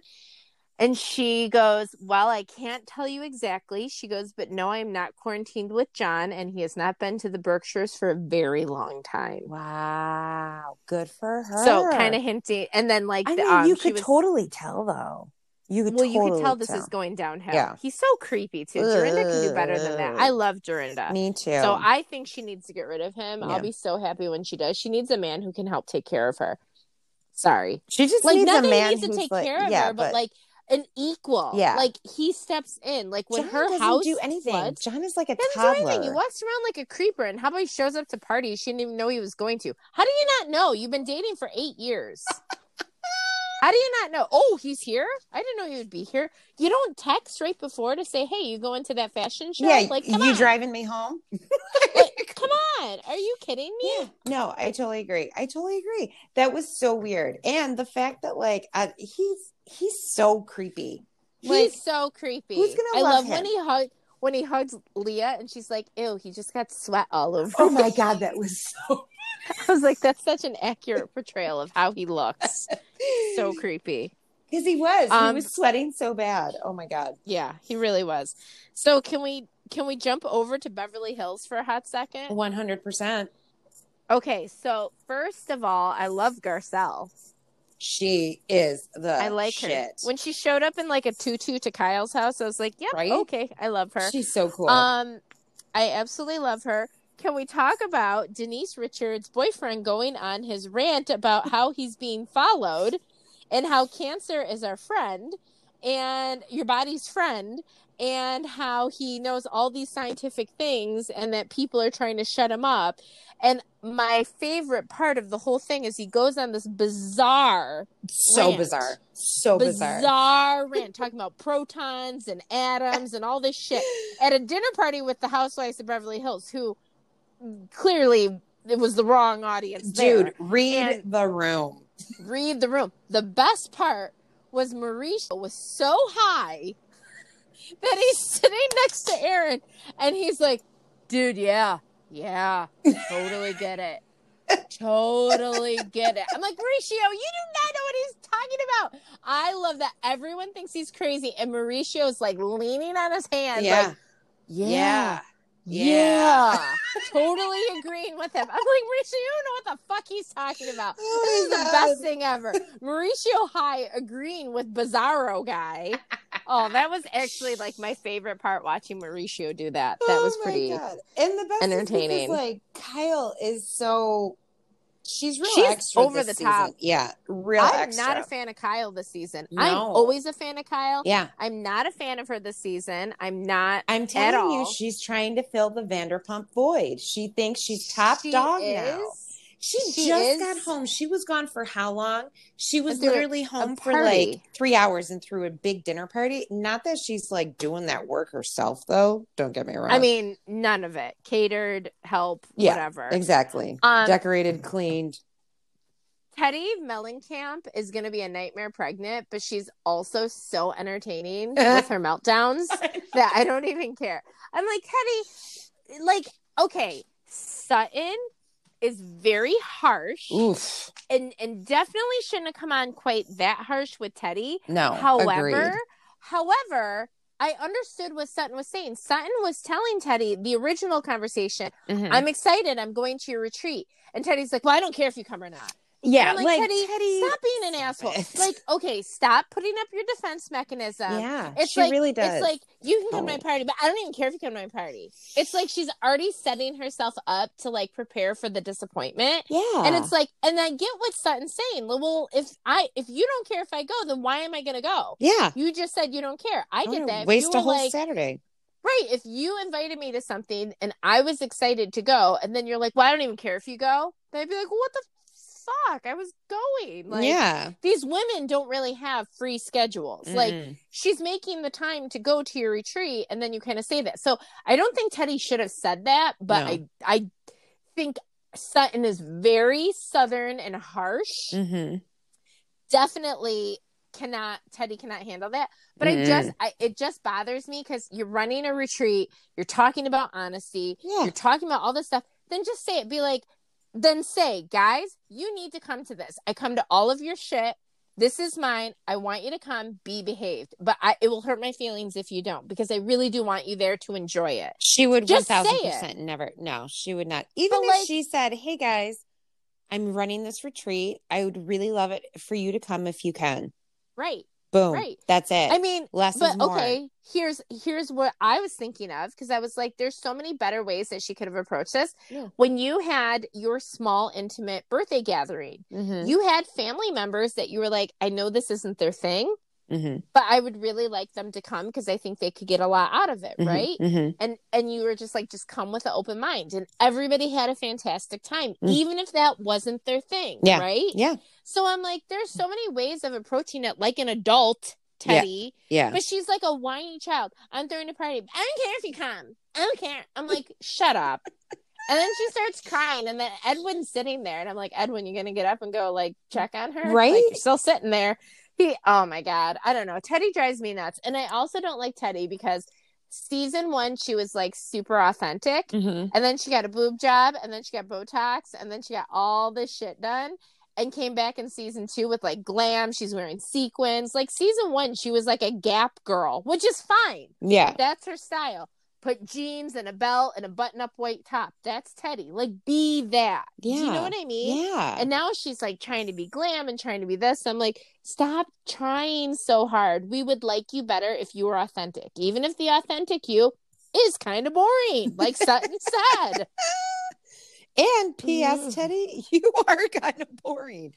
Speaker 3: And she goes, Well, I can't tell you exactly. She goes, But no, I'm not quarantined with John, and he has not been to the Berkshires for a very long time.
Speaker 2: wow. Good for her.
Speaker 3: So, kind of hinting. And then, like,
Speaker 2: I
Speaker 3: the,
Speaker 2: mean,
Speaker 3: um,
Speaker 2: you could
Speaker 3: was,
Speaker 2: totally tell though. You could
Speaker 3: well, you
Speaker 2: totally
Speaker 3: could tell this
Speaker 2: tell.
Speaker 3: is going downhill.
Speaker 2: Yeah.
Speaker 3: He's so creepy, too. Dorinda can do better than that. I love Dorinda.
Speaker 2: Me too.
Speaker 3: So I think she needs to get rid of him.
Speaker 2: Yeah.
Speaker 3: I'll be so happy when she does. She needs a man who can help take care of her. Sorry.
Speaker 2: she just
Speaker 3: Like
Speaker 2: needs a man
Speaker 3: needs to take
Speaker 2: like,
Speaker 3: care of
Speaker 2: yeah,
Speaker 3: her, but, like an equal.
Speaker 2: Yeah.
Speaker 3: Like he steps in. Like when
Speaker 2: John
Speaker 3: her
Speaker 2: doesn't
Speaker 3: house
Speaker 2: do anything.
Speaker 3: floods,
Speaker 2: John is like a toddler.
Speaker 3: He walks around like a creeper. And how about he shows up to parties she didn't even know he was going to? How do you not know? You've been dating for eight years. How do you not know? Oh, he's here. I didn't know he would be here. You don't text right before to say, "Hey, you going to that fashion show?"
Speaker 2: yeah,
Speaker 3: like come
Speaker 2: you
Speaker 3: on.
Speaker 2: driving me home?
Speaker 3: Like, come on, are you kidding me?
Speaker 2: Yeah, no, I totally agree. I totally agree. That was so weird, and the fact that like uh, he's he's so creepy. Like,
Speaker 3: He's so creepy.
Speaker 2: who's gonna
Speaker 3: I
Speaker 2: love
Speaker 3: love when he hugs when he hugs Leah and she's like, "Ew, he just got sweat all over."
Speaker 2: oh
Speaker 3: him."
Speaker 2: my god, that was so
Speaker 3: I was like, "That's such an accurate portrayal of how he looks." So creepy.
Speaker 2: because he was
Speaker 3: Um,
Speaker 2: he was sweating so bad. Oh my god.
Speaker 3: Yeah, he really was. So can we can we jump over to Beverly Hills for a hot second?
Speaker 2: One hundred percent.
Speaker 3: Okay, so first of all, I love Garcelle.
Speaker 2: She is the
Speaker 3: I like
Speaker 2: shit.
Speaker 3: her. When she showed up in like a tutu to Kyle's house, I was like, "Yep,
Speaker 2: Right?
Speaker 3: okay, I love her."
Speaker 2: She's so cool.
Speaker 3: Um, I absolutely love her. Can we talk about Denise Richards' boyfriend going on his rant about how he's being followed and how cancer is our friend and your body's friend and how he knows all these scientific things and that people are trying to shut him up. And my favorite part of the whole thing is he goes on this bizarre
Speaker 2: so
Speaker 3: rant.
Speaker 2: bizarre. So bizarre.
Speaker 3: bizarre rant talking about protons and atoms and all this shit at a dinner party with the housewives of Beverly Hills, who clearly it was the wrong audience. there.
Speaker 2: Dude, read
Speaker 3: And-
Speaker 2: the room.
Speaker 3: read the room. The best part was Mauricio was so high that he's sitting next to Aaron and he's like, dude, yeah, yeah, totally get it. Totally get it. I'm like, Mauricio, you do not know what he's talking about. I love that everyone thinks he's crazy, and Mauricio's like leaning on his hand,
Speaker 2: Yeah.
Speaker 3: like,
Speaker 2: yeah.
Speaker 3: yeah, totally agreeing with him. I'm like, Mauricio, you don't know what the fuck he's talking about.
Speaker 2: Oh
Speaker 3: This is
Speaker 2: my
Speaker 3: the best thing ever. Mauricio High agreeing with Bizarro guy. Oh, that was actually like my favorite part watching Mauricio do that. That
Speaker 2: Oh
Speaker 3: was pretty.
Speaker 2: God. and the best
Speaker 3: entertaining.
Speaker 2: Because, like Kyle is so she's real
Speaker 3: She's over the top.
Speaker 2: season. Yeah, real
Speaker 3: I'm
Speaker 2: extra.
Speaker 3: not a fan of Kyle this season. I'm always a fan of Kyle.
Speaker 2: Yeah,
Speaker 3: I'm not a fan of her this season. I'm not.
Speaker 2: I'm telling you, she's trying to fill the Vanderpump void. She thinks she's top
Speaker 3: She
Speaker 2: dog
Speaker 3: is.
Speaker 2: now. She,
Speaker 3: She
Speaker 2: just
Speaker 3: is.
Speaker 2: got home. She was gone for how long? She was
Speaker 3: Through
Speaker 2: literally home for like three hours and threw a big dinner party. Not that she's like doing that work herself, though. Don't get me wrong.
Speaker 3: I mean, none of it. Catered, help,
Speaker 2: Yeah,
Speaker 3: whatever.
Speaker 2: exactly.
Speaker 3: Um,
Speaker 2: Decorated, cleaned.
Speaker 3: Teddi Mellencamp is going to be a nightmare pregnant, but she's also so entertaining with her meltdowns that I don't even care. I'm like, Teddi, like, okay, Sutton is very harsh
Speaker 2: Oof.
Speaker 3: and and definitely shouldn't have come on quite that harsh with Teddi.
Speaker 2: No.
Speaker 3: However,
Speaker 2: agreed.
Speaker 3: however, I understood what Sutton was saying. Sutton was telling Teddi the original conversation.
Speaker 2: Mhm.
Speaker 3: I'm excited. I'm going to your retreat. And Teddi's like, Well, I don't care if you come or not.
Speaker 2: Yeah,
Speaker 3: like,
Speaker 2: like,
Speaker 3: Teddi,
Speaker 2: Teddi,
Speaker 3: stop being an asshole. Like, okay, stop putting up your defense mechanism.
Speaker 2: yeah,
Speaker 3: It's
Speaker 2: she
Speaker 3: like
Speaker 2: really does.
Speaker 3: It's like you can come to my
Speaker 2: Oh.
Speaker 3: party, but I don't even care if you come to my party. It's like she's already setting herself up to like prepare for the disappointment.
Speaker 2: yeah,
Speaker 3: And it's like, and I get what Sutton's saying. Well, if I if you don't care if I go, then why am I gonna go?
Speaker 2: yeah.
Speaker 3: You just said you don't care. I
Speaker 2: I
Speaker 3: get that.
Speaker 2: Waste a whole
Speaker 3: like,
Speaker 2: Saturday.
Speaker 3: right. If you invited me to something and I was excited to go, and then you're like, "Well, I don't even care if you go," then I'd be like, well, "What the fuck? I was going." Like,
Speaker 2: yeah,
Speaker 3: these women don't really have free schedules. Like,
Speaker 2: Mm-mm.
Speaker 3: she's making the time to go to your retreat, and then you kind of say that. So I don't think Teddi should have said that, but
Speaker 2: No.
Speaker 3: I I think Sutton is very southern and harsh.
Speaker 2: Mhm.
Speaker 3: Definitely cannot Teddi cannot handle that. But I just I, it just bothers me because you're running a retreat, you're talking about honesty,
Speaker 2: yeah,
Speaker 3: you're talking about all this stuff. Then just say it. Be like, then say, guys, you need to come to this. I come to all of your shit. This is mine. I want you to come. Be behaved. But I, it will hurt my feelings if you don't, because I really do want you there to enjoy it.
Speaker 2: she would
Speaker 3: Just say
Speaker 2: thousand
Speaker 3: it.
Speaker 2: percent never. No, she would not. Even
Speaker 3: But,
Speaker 2: if
Speaker 3: like-
Speaker 2: she said, "Hey guys, I'm running this retreat. I would really love it for you to come if you can."
Speaker 3: Right.
Speaker 2: Boom.
Speaker 3: Right.
Speaker 2: That's it.
Speaker 3: I mean,
Speaker 2: less
Speaker 3: but
Speaker 2: is more.
Speaker 3: okay here's here's what i was thinking of because i was like there's so many better ways that she could have approached this
Speaker 2: Yeah.
Speaker 3: when you had your small intimate birthday gathering
Speaker 2: Mhm.
Speaker 3: you had family members that you were like i know this isn't their thing
Speaker 2: Mhm.
Speaker 3: but i would really like them to come because i think they could get a lot out of it
Speaker 2: Mhm.
Speaker 3: right
Speaker 2: Mhm.
Speaker 3: and and you were just like just come with an open mind and everybody had a fantastic time
Speaker 2: Mm.
Speaker 3: even if that wasn't their thing
Speaker 2: Yeah.
Speaker 3: right
Speaker 2: Yeah.
Speaker 3: so i'm like there's so many ways of approaching it like an adult teddi
Speaker 2: Yeah.
Speaker 3: but she's like a whiny child. I'm throwing a party. I don't care if you come. I don't care. I'm like, shut up. And then she starts crying, and then Edwin's sitting there, and I'm like, Edwin, you're gonna get up and go like check on her?
Speaker 2: Right?
Speaker 3: Like, you're still sitting there. He, oh my god, I don't know. Teddi drives me nuts, and I also don't like Teddi because season one she was like super authentic,
Speaker 2: Mhm.
Speaker 3: and then she got a boob job, and then she got Botox, and then she got all this shit done. And came back in season two with like glam. She's wearing sequins. Like season one, she was like a Gap girl, which is fine.
Speaker 2: Yeah.
Speaker 3: That's her style. Put jeans and a belt and a button up white top. That's Teddi. Like be that. Yeah. Do you know what I mean?
Speaker 2: Yeah.
Speaker 3: And now she's like trying to be glam and trying to be this. I'm like, stop trying so hard. We would like you better if you were authentic, even if the authentic you is kind of boring, like Sutton said.
Speaker 2: And P.S.
Speaker 3: Mm.
Speaker 2: Teddi, you are kind of boring.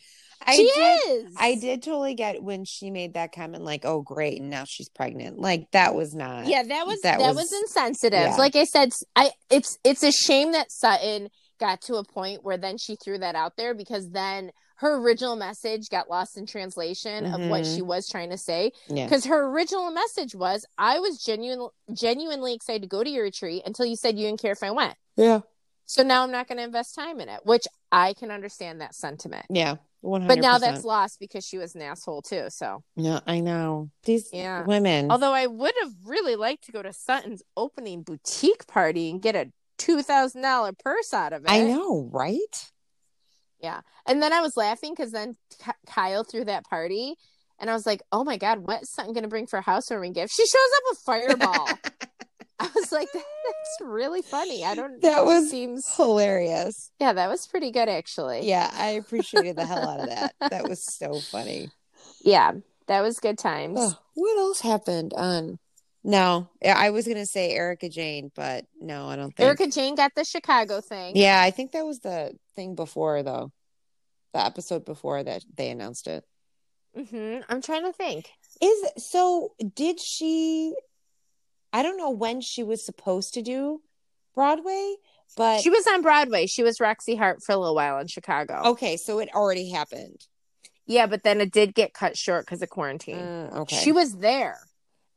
Speaker 2: I
Speaker 3: she
Speaker 2: did.
Speaker 3: is.
Speaker 2: I did totally get when she made that comment, like, "Oh, great, and now she's pregnant." Like that was not.
Speaker 3: Yeah, that was
Speaker 2: that
Speaker 3: that,
Speaker 2: was-
Speaker 3: was, insensitive.
Speaker 2: yeah.
Speaker 3: Like I said, I it's it's a shame that Sutton got to a point where then she threw that out there because then her original message got lost in translation of what she mm-hmm. was trying to say.
Speaker 2: Yeah.
Speaker 3: Because her original message was, "I was genuine, genuinely excited to go to your retreat until you said you didn't care if I went.
Speaker 2: Yeah.
Speaker 3: So now I'm not going to invest time in it." Which I can understand that sentiment.
Speaker 2: Yeah. One
Speaker 3: But now that's lost because she was an asshole too. So,
Speaker 2: Yeah, I know these
Speaker 3: Yeah.
Speaker 2: women.
Speaker 3: although I would have really liked to go to Sutton's opening boutique party and get a two thousand dollar purse out of it.
Speaker 2: I know, right?
Speaker 3: Yeah, and then I was laughing because then Ky- Kyle threw that party, and I was like, "Oh my god, what is Sutton gonna bring for a housewarming gift?" She shows up with fireball. I was like, "That's really funny." I don't.
Speaker 2: That was-
Speaker 3: seems.
Speaker 2: Hilarious.
Speaker 3: Yeah, that was pretty good actually.
Speaker 2: Yeah, I appreciated the hell out of that. That was so funny.
Speaker 3: yeah, that was good times.
Speaker 2: Oh, what else happened on? No, I was gonna say Erika Jayne, but no, I don't think.
Speaker 3: Erika Jayne got the Chicago thing.
Speaker 2: Yeah, I think that was the thing before though. The episode before that they announced it.
Speaker 3: hmm I'm trying to think.
Speaker 2: Is so did she I don't know when she was supposed to do Broadway, but
Speaker 3: She was on Broadway. She was Roxie Hart for a little while in Chicago.
Speaker 2: okay, so it already happened.
Speaker 3: Yeah, but then it did get cut short because of quarantine.
Speaker 2: Mm, okay.
Speaker 3: She was there.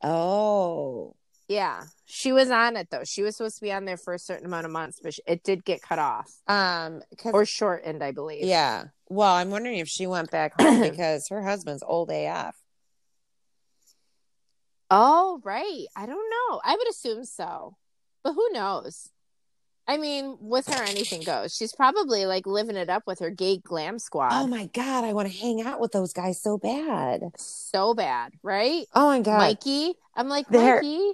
Speaker 2: Oh.
Speaker 3: Yeah, she was on it though. She was supposed to be on there for a certain amount of months, but it did get cut off
Speaker 2: Um
Speaker 3: or shortened, I believe.
Speaker 2: yeah. Well, I'm wondering if she went back home because her husband's old AF.
Speaker 3: Oh, right. I don't know. I would assume so, but who knows? I mean, with her, anything goes. She's probably like living it up with her gay glam squad.
Speaker 2: Oh my god, I want to hang out with those guys so bad.
Speaker 3: so bad, right?
Speaker 2: Oh my god.
Speaker 3: Mikey, I'm like
Speaker 2: They're-
Speaker 3: Mikey.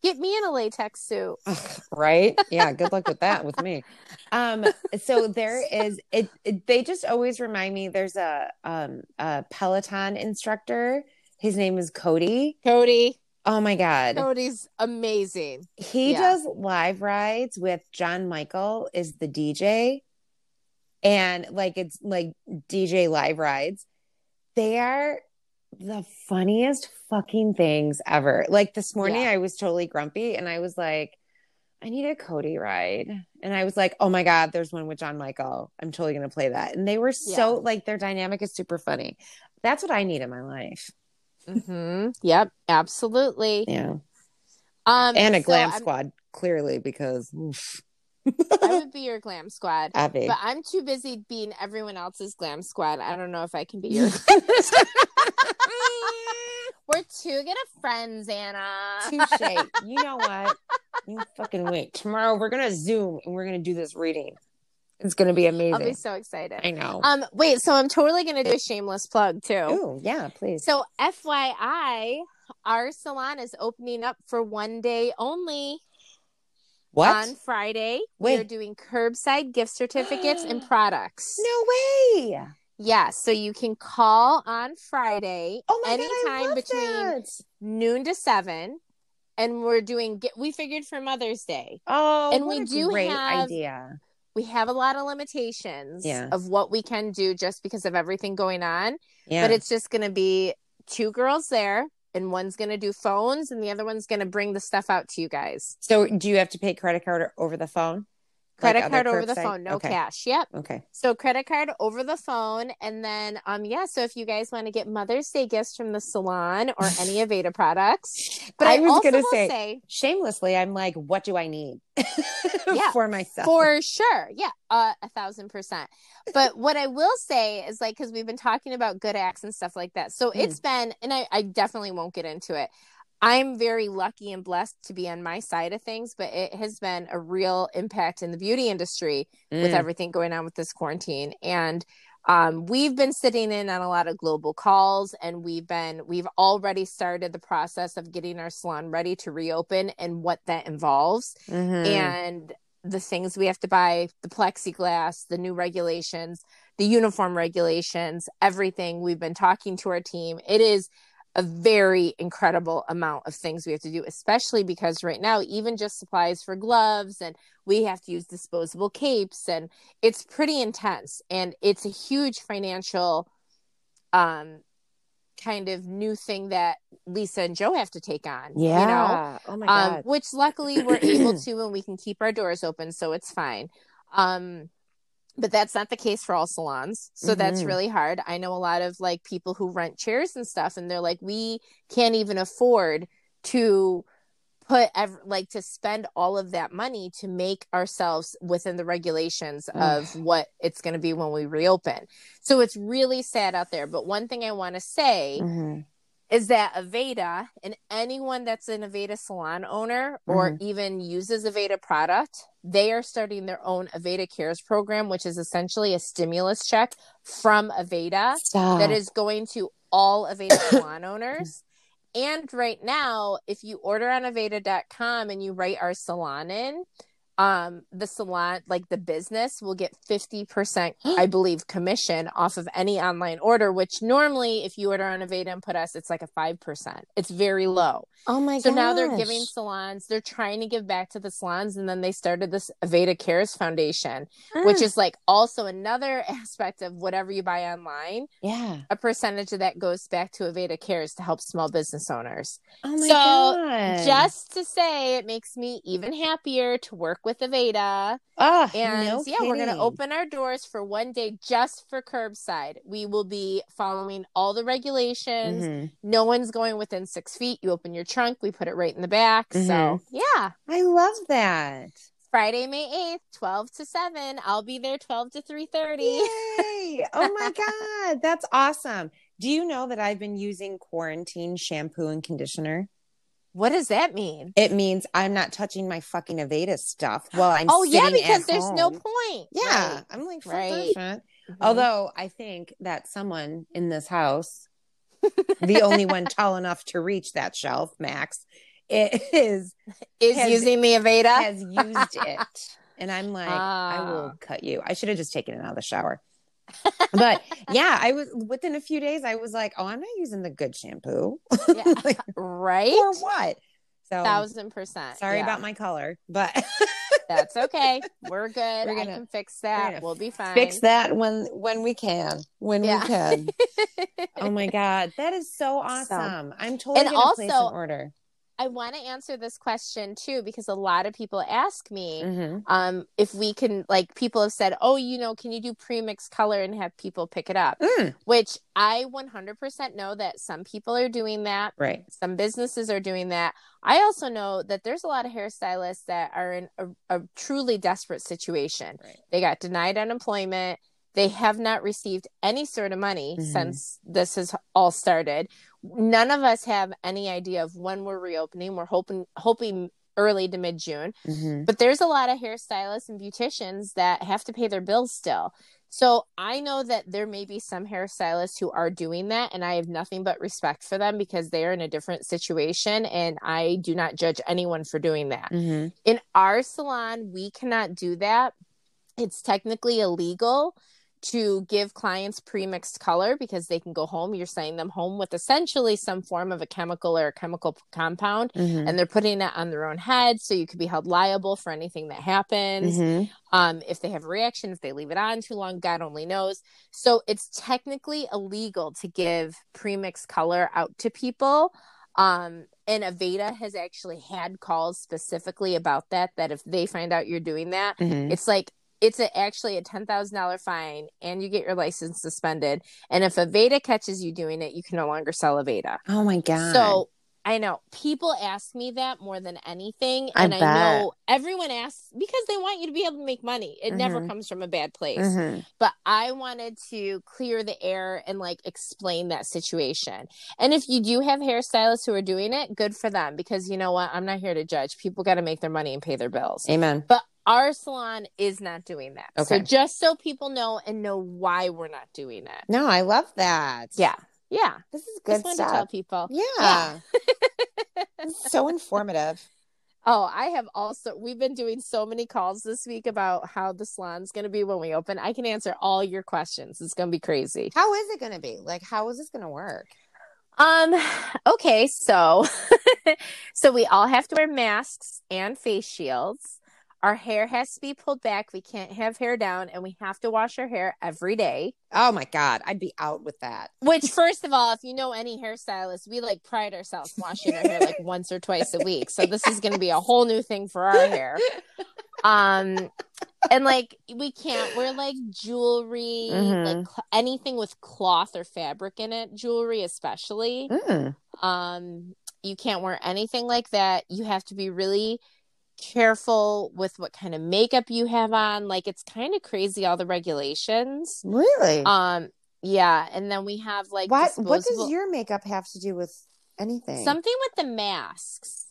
Speaker 3: Get me in a latex suit.
Speaker 2: right yeah good luck with that with me um so there is it, it they just always remind me there's a um a peloton instructor his name is cody.
Speaker 3: Cody,
Speaker 2: oh my god.
Speaker 3: Cody's amazing.
Speaker 2: he
Speaker 3: yeah.
Speaker 2: does live rides with john michael is the dj and like it's like dj live rides. They are the funniest fucking things ever. Like this morning
Speaker 3: Yeah.
Speaker 2: i was totally grumpy and i was like i need a cody ride. And i was like oh my god there's one with john michael. I'm totally gonna play that. And they were so like their dynamic is super funny. That's what i need in my life
Speaker 3: hmm Yep, absolutely.
Speaker 2: yeah
Speaker 3: Um,
Speaker 2: and a
Speaker 3: so
Speaker 2: glam
Speaker 3: I'm-
Speaker 2: squad clearly because oof.
Speaker 3: I would be your glam squad,
Speaker 2: Abby.
Speaker 3: but I'm too busy being everyone else's glam squad. I don't know if I can be your. We're too good of friends, Anna.
Speaker 2: Touche. You know what? You fucking wait. Tomorrow we're gonna zoom and we're gonna do this reading. It's gonna be amazing.
Speaker 3: I'll be so excited.
Speaker 2: I know.
Speaker 3: Um, wait, so I'm totally gonna do a shameless plug too.
Speaker 2: oh yeah, please.
Speaker 3: So, FYI, our salon is opening up for one day only
Speaker 2: what?
Speaker 3: on Friday. We're doing curbside gift certificates and products.
Speaker 2: no way.
Speaker 3: Yes, so you can call on Friday
Speaker 2: Oh my god, I love
Speaker 3: between
Speaker 2: that.
Speaker 3: noon to seven, and we're doing. We figured for Mother's Day,
Speaker 2: Oh,
Speaker 3: And
Speaker 2: what
Speaker 3: we
Speaker 2: a
Speaker 3: do
Speaker 2: great
Speaker 3: have-
Speaker 2: idea.
Speaker 3: We have a lot of limitations
Speaker 2: Yeah.
Speaker 3: of what we can do just because of everything going on.
Speaker 2: Yeah.
Speaker 3: But it's just going to be two girls there, and one's going to do phones, and the other one's going to bring the stuff out to you guys.
Speaker 2: so do you have to pay credit card over the phone? Like
Speaker 3: Credit
Speaker 2: other
Speaker 3: card over the phone, no
Speaker 2: okay.
Speaker 3: cash. Yep.
Speaker 2: Okay.
Speaker 3: So credit card over the phone, and then um yeah. So if you guys want to get Mother's Day gifts from the salon or any Aveda products, but
Speaker 2: I
Speaker 3: I,
Speaker 2: was gonna say-
Speaker 3: say
Speaker 2: Shamelessly, I'm like, what do I need?
Speaker 3: Yeah,
Speaker 2: For myself.
Speaker 3: for sure, yeah, uh, a thousand percent. But what I will say is like because we've been talking about good acts and stuff like that. So
Speaker 2: Mm.
Speaker 3: it's been, and I, I definitely won't get into it. I'm very lucky and blessed to be on my side of things, but it has been a real impact in the beauty industry with
Speaker 2: Mm.
Speaker 3: everything going on with this quarantine and um, we've been sitting in on a lot of global calls and we've been we've already started the process of getting our salon ready to reopen and what that involves
Speaker 2: Mhm.
Speaker 3: and the things we have to buy the plexiglass the new regulations the uniform regulations everything we've been talking to our team it is a very incredible amount of things we have to do especially because right now even just supplies for gloves and we have to use disposable capes and it's pretty intense and it's a huge financial um kind of new thing that Lisa and Joe have to take on
Speaker 2: yeah.
Speaker 3: you know
Speaker 2: oh my
Speaker 3: um,
Speaker 2: god.
Speaker 3: which luckily we're able to and we can keep our doors open so it's fine um but that's not the case for all salons so that's
Speaker 2: Mhm.
Speaker 3: really hard i know a lot of like people who rent chairs and stuff and they're like we can't even afford to put ev- like to spend all of that money to make ourselves within the regulations of what it's going to be when we reopen so it's really sad out there but one thing i want to say
Speaker 2: Mhm.
Speaker 3: Is that Aveda and anyone that's an Aveda salon owner or mm-hmm. even uses Aveda product, they are starting their own Aveda Cares program, which is essentially a stimulus check from Aveda
Speaker 2: Stop.
Speaker 3: that is going to all Aveda salon owners. And right now, if you order on Aveda.com and you write our salon in, um, the salon, like the business, will get 50%, I believe, commission off of any online order, which normally, if you order on Aveda and put us, it's like a 5%. It's very low.
Speaker 2: Oh my god
Speaker 3: So
Speaker 2: god.
Speaker 3: now they're giving salons, they're trying to give back to the salons. And then they started this Aveda Cares Foundation, which is like also another aspect of whatever you buy online
Speaker 2: yeah.
Speaker 3: a percentage of that goes back to Aveda Cares to help small business owners.
Speaker 2: Oh my
Speaker 3: So,
Speaker 2: god.
Speaker 3: Just to say, it makes me even happier to work with Aveda.
Speaker 2: oh,
Speaker 3: And
Speaker 2: no
Speaker 3: yeah, we're going to open our doors for one day just for curbside. We will be following all the regulations.
Speaker 2: Mhm.
Speaker 3: No one's going within six feet. You open your trunk, we put it right in the back. So,
Speaker 2: Mhm.
Speaker 3: yeah.
Speaker 2: I love that.
Speaker 3: Friday, May 8th, 12 to 7. I'll be there 12 to 3.30.
Speaker 2: Yay! Oh my god, that's awesome. Do you know that I've been using quarantine shampoo and conditioner?
Speaker 3: What does that mean?
Speaker 2: It means I'm not touching my fucking Aveda stuff while I'm
Speaker 3: oh yeah, because there's no point.
Speaker 2: Yeah,
Speaker 3: Right.
Speaker 2: I'm like,
Speaker 3: Right. Mhm.
Speaker 2: Although I think that someone in this house, the only one tall enough to reach that shelf, Max, it is
Speaker 3: is
Speaker 2: has-
Speaker 3: using the Aveda.
Speaker 2: has used it. And I'm like, I will
Speaker 3: Ah.
Speaker 2: cut you. I should have just taken it out of the shower. But yeah, I was within a few days, I was like, oh, I'm not using the good shampoo.
Speaker 3: Yeah.
Speaker 2: Like,
Speaker 3: right?
Speaker 2: or what? So
Speaker 3: Thousand percent.
Speaker 2: sorry
Speaker 3: Yeah.
Speaker 2: about my color, but
Speaker 3: That's okay. We're good.
Speaker 2: We're gonna-
Speaker 3: can fix that. We'll be fine.
Speaker 2: fix that when when we can. When
Speaker 3: Yeah.
Speaker 2: we can. Oh my god, that is so awesome! I'm totally
Speaker 3: And
Speaker 2: gonna place an
Speaker 3: also-
Speaker 2: order.
Speaker 3: I want to answer this question too because a lot of people ask me
Speaker 2: Mhm.
Speaker 3: um, if we can, like, people have said, oh, you know, can you do premix color and have people pick it up?
Speaker 2: Mm,
Speaker 3: Which I 100% know that some people are doing that.
Speaker 2: right.
Speaker 3: Some businesses are doing that. I also know that there's a lot of hairstylists that are in a, a truly desperate situation.
Speaker 2: Right.
Speaker 3: They got denied unemployment. They have not received any sort of money
Speaker 2: Mhm.
Speaker 3: since this has all started. None of us have any idea of when we're reopening. We're hoping hoping early to mid June.
Speaker 2: Mhm.
Speaker 3: But there's a lot of hairstylists and beauticians that have to pay their bills still. So I know that there may be some hairstylists who are doing that, and I have nothing but respect for them because they are in a different situation, and I do not judge anyone for doing that.
Speaker 2: Mhm.
Speaker 3: In our salon, we cannot do that. It's technically illegal to give clients pre-mixed color because they can go home. You're sending them home with essentially some form of a chemical or a chemical compound
Speaker 2: Mhm.
Speaker 3: and they're putting it on their own head so you could be held liable for anything that happens
Speaker 2: Mhm.
Speaker 3: um if they have a reaction if they leave it on too long god only knows so it's technically illegal to give pre-mixed color out to people um and aveda has actually had calls specifically about that that if they find out you're doing that
Speaker 2: Mhm.
Speaker 3: it's like it's a, actually a $10,000 fine and you get your license suspended and if aveda catches you doing it you can no longer sell aveda
Speaker 2: Oh my god.
Speaker 3: so I know people ask me that more than anything,
Speaker 2: I
Speaker 3: and I, know everyone asks because they want you to be able to make money. It never
Speaker 2: Mhm.
Speaker 3: comes from a bad place.
Speaker 2: Mhm.
Speaker 3: But I wanted to clear the air and like explain that situation. And if you do have hairstylists who are doing it, good for them because you know what? I'm not here to judge. People got to make their money and pay their bills.
Speaker 2: Amen.
Speaker 3: But our salon is not doing that.
Speaker 2: Okay.
Speaker 3: So just so people know and know why we're not doing it.
Speaker 2: No, I love that.
Speaker 3: Yeah. Yeah.
Speaker 2: This is
Speaker 3: Just
Speaker 2: good
Speaker 3: wanted to tell people.
Speaker 2: Yeah. It's so informative.
Speaker 3: Oh, I have also we've been doing so many calls this week about how the salon's going to be when we open. I can answer all your questions. It's going to be crazy.
Speaker 2: How is it going to be? Like, how is this going to work?
Speaker 3: Um okay, so so we all have to wear masks and face shields. Our hair has to be pulled back. We can't have hair down and we have to wash our hair every day.
Speaker 2: Oh my god, I'd be out with that.
Speaker 3: Which first of all, if you know any hairstylists, we like pride ourselves washing our hair like once or twice a week. So this is going to be a whole new thing for our hair. Um and like we can't wear like jewelry,
Speaker 2: Mhm.
Speaker 3: like cl- anything with cloth or fabric in it, jewelry especially.
Speaker 2: Mm.
Speaker 3: Um you can't wear anything like that. You have to be really careful with what kind of makeup you have on. Like it's kind of crazy all the regulations.
Speaker 2: Really?
Speaker 3: Um yeah, and then we have like
Speaker 2: what what does your makeup have to do with anything?
Speaker 3: something with the masks.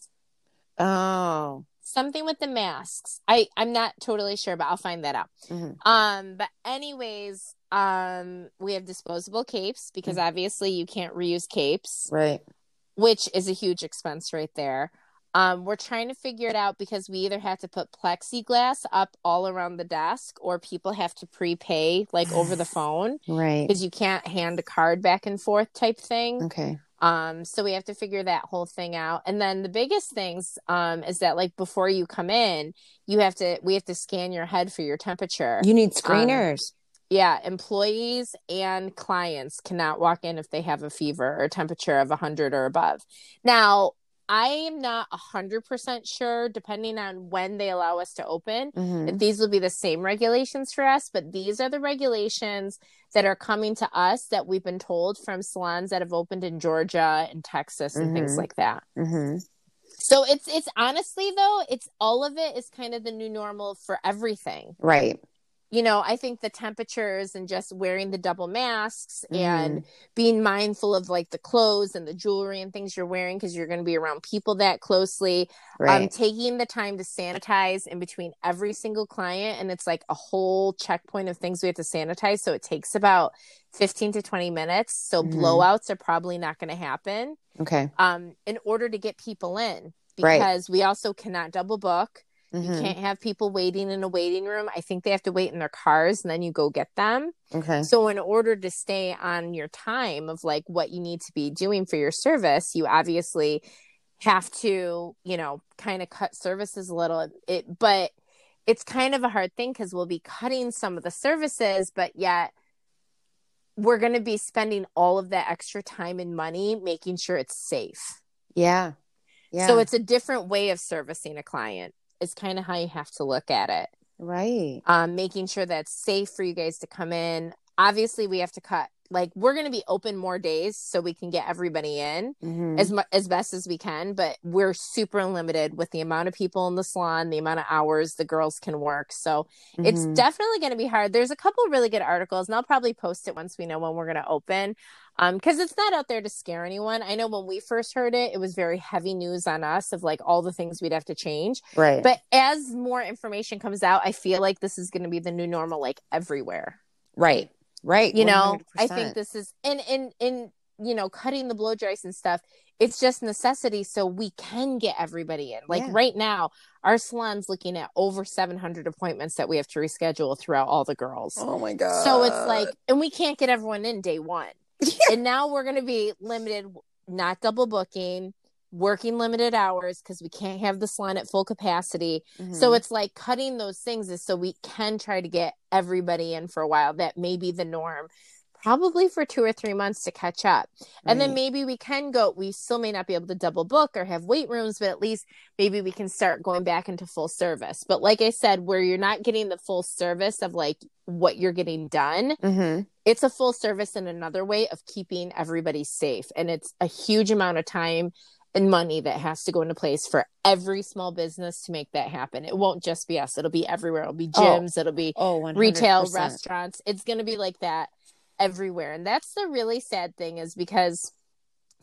Speaker 2: Oh.
Speaker 3: Something with the masks. I I'm not totally sure, but I'll find that out.
Speaker 2: Mhm.
Speaker 3: Um, but anyways, um, we have disposable capes because
Speaker 2: Mm.
Speaker 3: obviously you can't reuse capes,
Speaker 2: Right.
Speaker 3: which is a huge expense right there. Um, we're trying to figure it out because we either have to put plexiglass up all around the desk or people have to prepay like over the phone
Speaker 2: Right.
Speaker 3: because you can't hand a card back and forth type thing.
Speaker 2: Okay.
Speaker 3: Um, so we have to figure that whole thing out. And then the biggest things um is that like before you come in, you have to we have to scan your head for your temperature.
Speaker 2: You need screeners.
Speaker 3: yeah, employees and clients cannot walk in if they have a fever or temperature of 100 or above. Now, I am not 100% sure depending on when they allow us to open
Speaker 2: Mhm.
Speaker 3: if these will be the same regulations for us, but these are the regulations that are coming to us that we've been told from salons that have opened in Georgia and Texas and things
Speaker 2: Mhm.
Speaker 3: like that.
Speaker 2: Mhm.
Speaker 3: So it's it's honestly though, it's all of it is kind of the new normal for everything.
Speaker 2: Right.
Speaker 3: You know, I think the temperatures and just wearing the double masks
Speaker 2: Mm.
Speaker 3: and being mindful of like the clothes and the jewelry and things you're wearing because you're going to be around people that closely. Um,
Speaker 2: right.
Speaker 3: taking the time to sanitize in between every single client, and it's like a whole checkpoint of things we have to sanitize. So it takes about 15 to 20 minutes. So
Speaker 2: Mhm.
Speaker 3: blowouts are probably not going to happen
Speaker 2: okay.
Speaker 3: um, in order to get people in
Speaker 2: Right.
Speaker 3: because we also cannot double book. You
Speaker 2: Mhm.
Speaker 3: can't have people waiting in a waiting room. I think they have to wait in their cars and then you go get them.
Speaker 2: Okay.
Speaker 3: So, in order to stay on your time of like what you need to be doing for your service, you obviously have to, you know, kind of cut services a little. It, but it's kind of a hard thing because we'll be cutting some of the services, but yet we're going to be spending all of that extra time and money making sure it's safe.
Speaker 2: Yeah. Yeah.
Speaker 3: So it's a different way of servicing a client. It's kind of how you have to look at it.
Speaker 2: right.
Speaker 3: Um, making sure that it's safe for you guys to come in. Obviously, we have to cut. Like we're going to be open more days so we can get everybody in
Speaker 2: Mhm.
Speaker 3: as much as best as we can. But we're super limited with the amount of people in the salon, the amount of hours the girls can work. So it's
Speaker 2: Mhm.
Speaker 3: definitely going to be hard. There's a couple really good articles, and I'll probably post it once we know when we're going to open. Um, because it's not out there to scare anyone. I know when we first heard it, it was very heavy news on us of like all the things we'd have to change.
Speaker 2: right.
Speaker 3: But as more information comes out, I feel like this is going to be the new normal, like everywhere.
Speaker 2: right. Right.
Speaker 3: You know, I think this is and and and you know, cutting the blow dries and stuff. It's just necessity, so we can get everybody in. Like
Speaker 2: Yeah.
Speaker 3: right now, our salon's looking at over 700 appointments that we have to reschedule throughout all the girls.
Speaker 2: Oh my god.
Speaker 3: So it's like, and we can't get everyone in day one. And now we're going to be limited, not double booking, working limited hours because we can't have the salon at full capacity. So
Speaker 2: Mhm.
Speaker 3: it's like cutting those things is so we can try to get everybody in for a while. That may be the norm, probably for two or three months to catch up. And then maybe we can go, we still may not be able to double book or have weight rooms, but at least maybe we can start going back into full service. But like I said, where you're not getting the full service of like what you're getting done,
Speaker 2: Mhm.
Speaker 3: it's a full service in another way of keeping everybody safe. And it's a huge amount of time and money that has to go into place for every small business to make that happen. It won't just be us, it'll be everywhere. It'll be
Speaker 2: Oh.
Speaker 3: gyms, it'll be
Speaker 2: Oh, 100%.
Speaker 3: retail, restaurants. It's going to be like that everywhere. And that's the really sad thing is because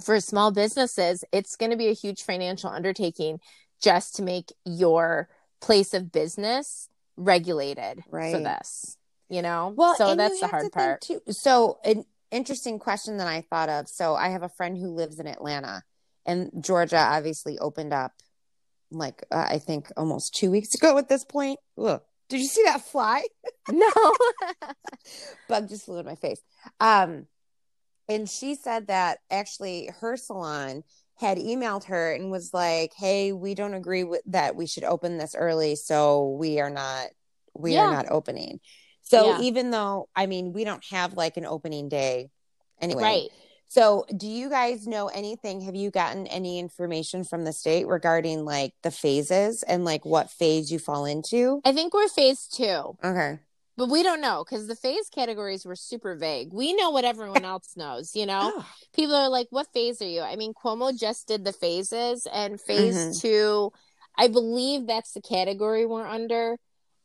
Speaker 3: for small businesses, it's going to be a huge financial undertaking just to make your place of business regulated for this. You know,
Speaker 2: Well,
Speaker 3: so that's the hard part.
Speaker 2: Too. So, an interesting question that I thought of. So, I have a friend who lives in Atlanta, and Georgia obviously opened up, like uh, I think almost two weeks ago. At this point, Ugh. Did you see that fly?
Speaker 3: No.
Speaker 2: Bug just flew in my face. Um, and she said that actually her salon had emailed her and was like, "Hey, we don't agree with that. We should open this early, so we are not. We
Speaker 3: Yeah.
Speaker 2: are not opening." So
Speaker 3: Yeah.
Speaker 2: even though I mean we don't have like an opening day anyway.
Speaker 3: right.
Speaker 2: So do you guys know anything? Have you gotten any information from the state regarding like the phases and like what phase you fall into?
Speaker 3: I think we're phase two,
Speaker 2: Okay.
Speaker 3: but we don't know because the phase categories were super vague. We know what everyone else knows, you know?
Speaker 2: Oh,
Speaker 3: People are like, what phase are you? I mean, Cuomo just did the phases, and phase
Speaker 2: Mhm.
Speaker 3: two, I believe that's the category we're under.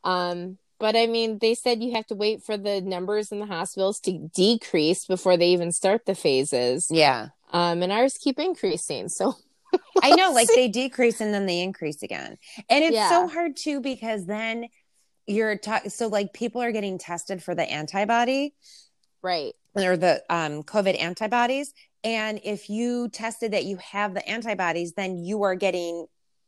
Speaker 3: Um, but I mean, they said you have to wait for the numbers in the hospitals to decrease before they even start the phases.
Speaker 2: yeah.
Speaker 3: Um, and ours keep increasing. So
Speaker 2: I know, like they decrease and then they increase again. And it's
Speaker 3: Yeah.
Speaker 2: so hard too because then you're ta- so like people are getting tested for the antibody
Speaker 3: right.
Speaker 2: or the um COVID antibodies. And if you tested that you have the antibodies, then you are getting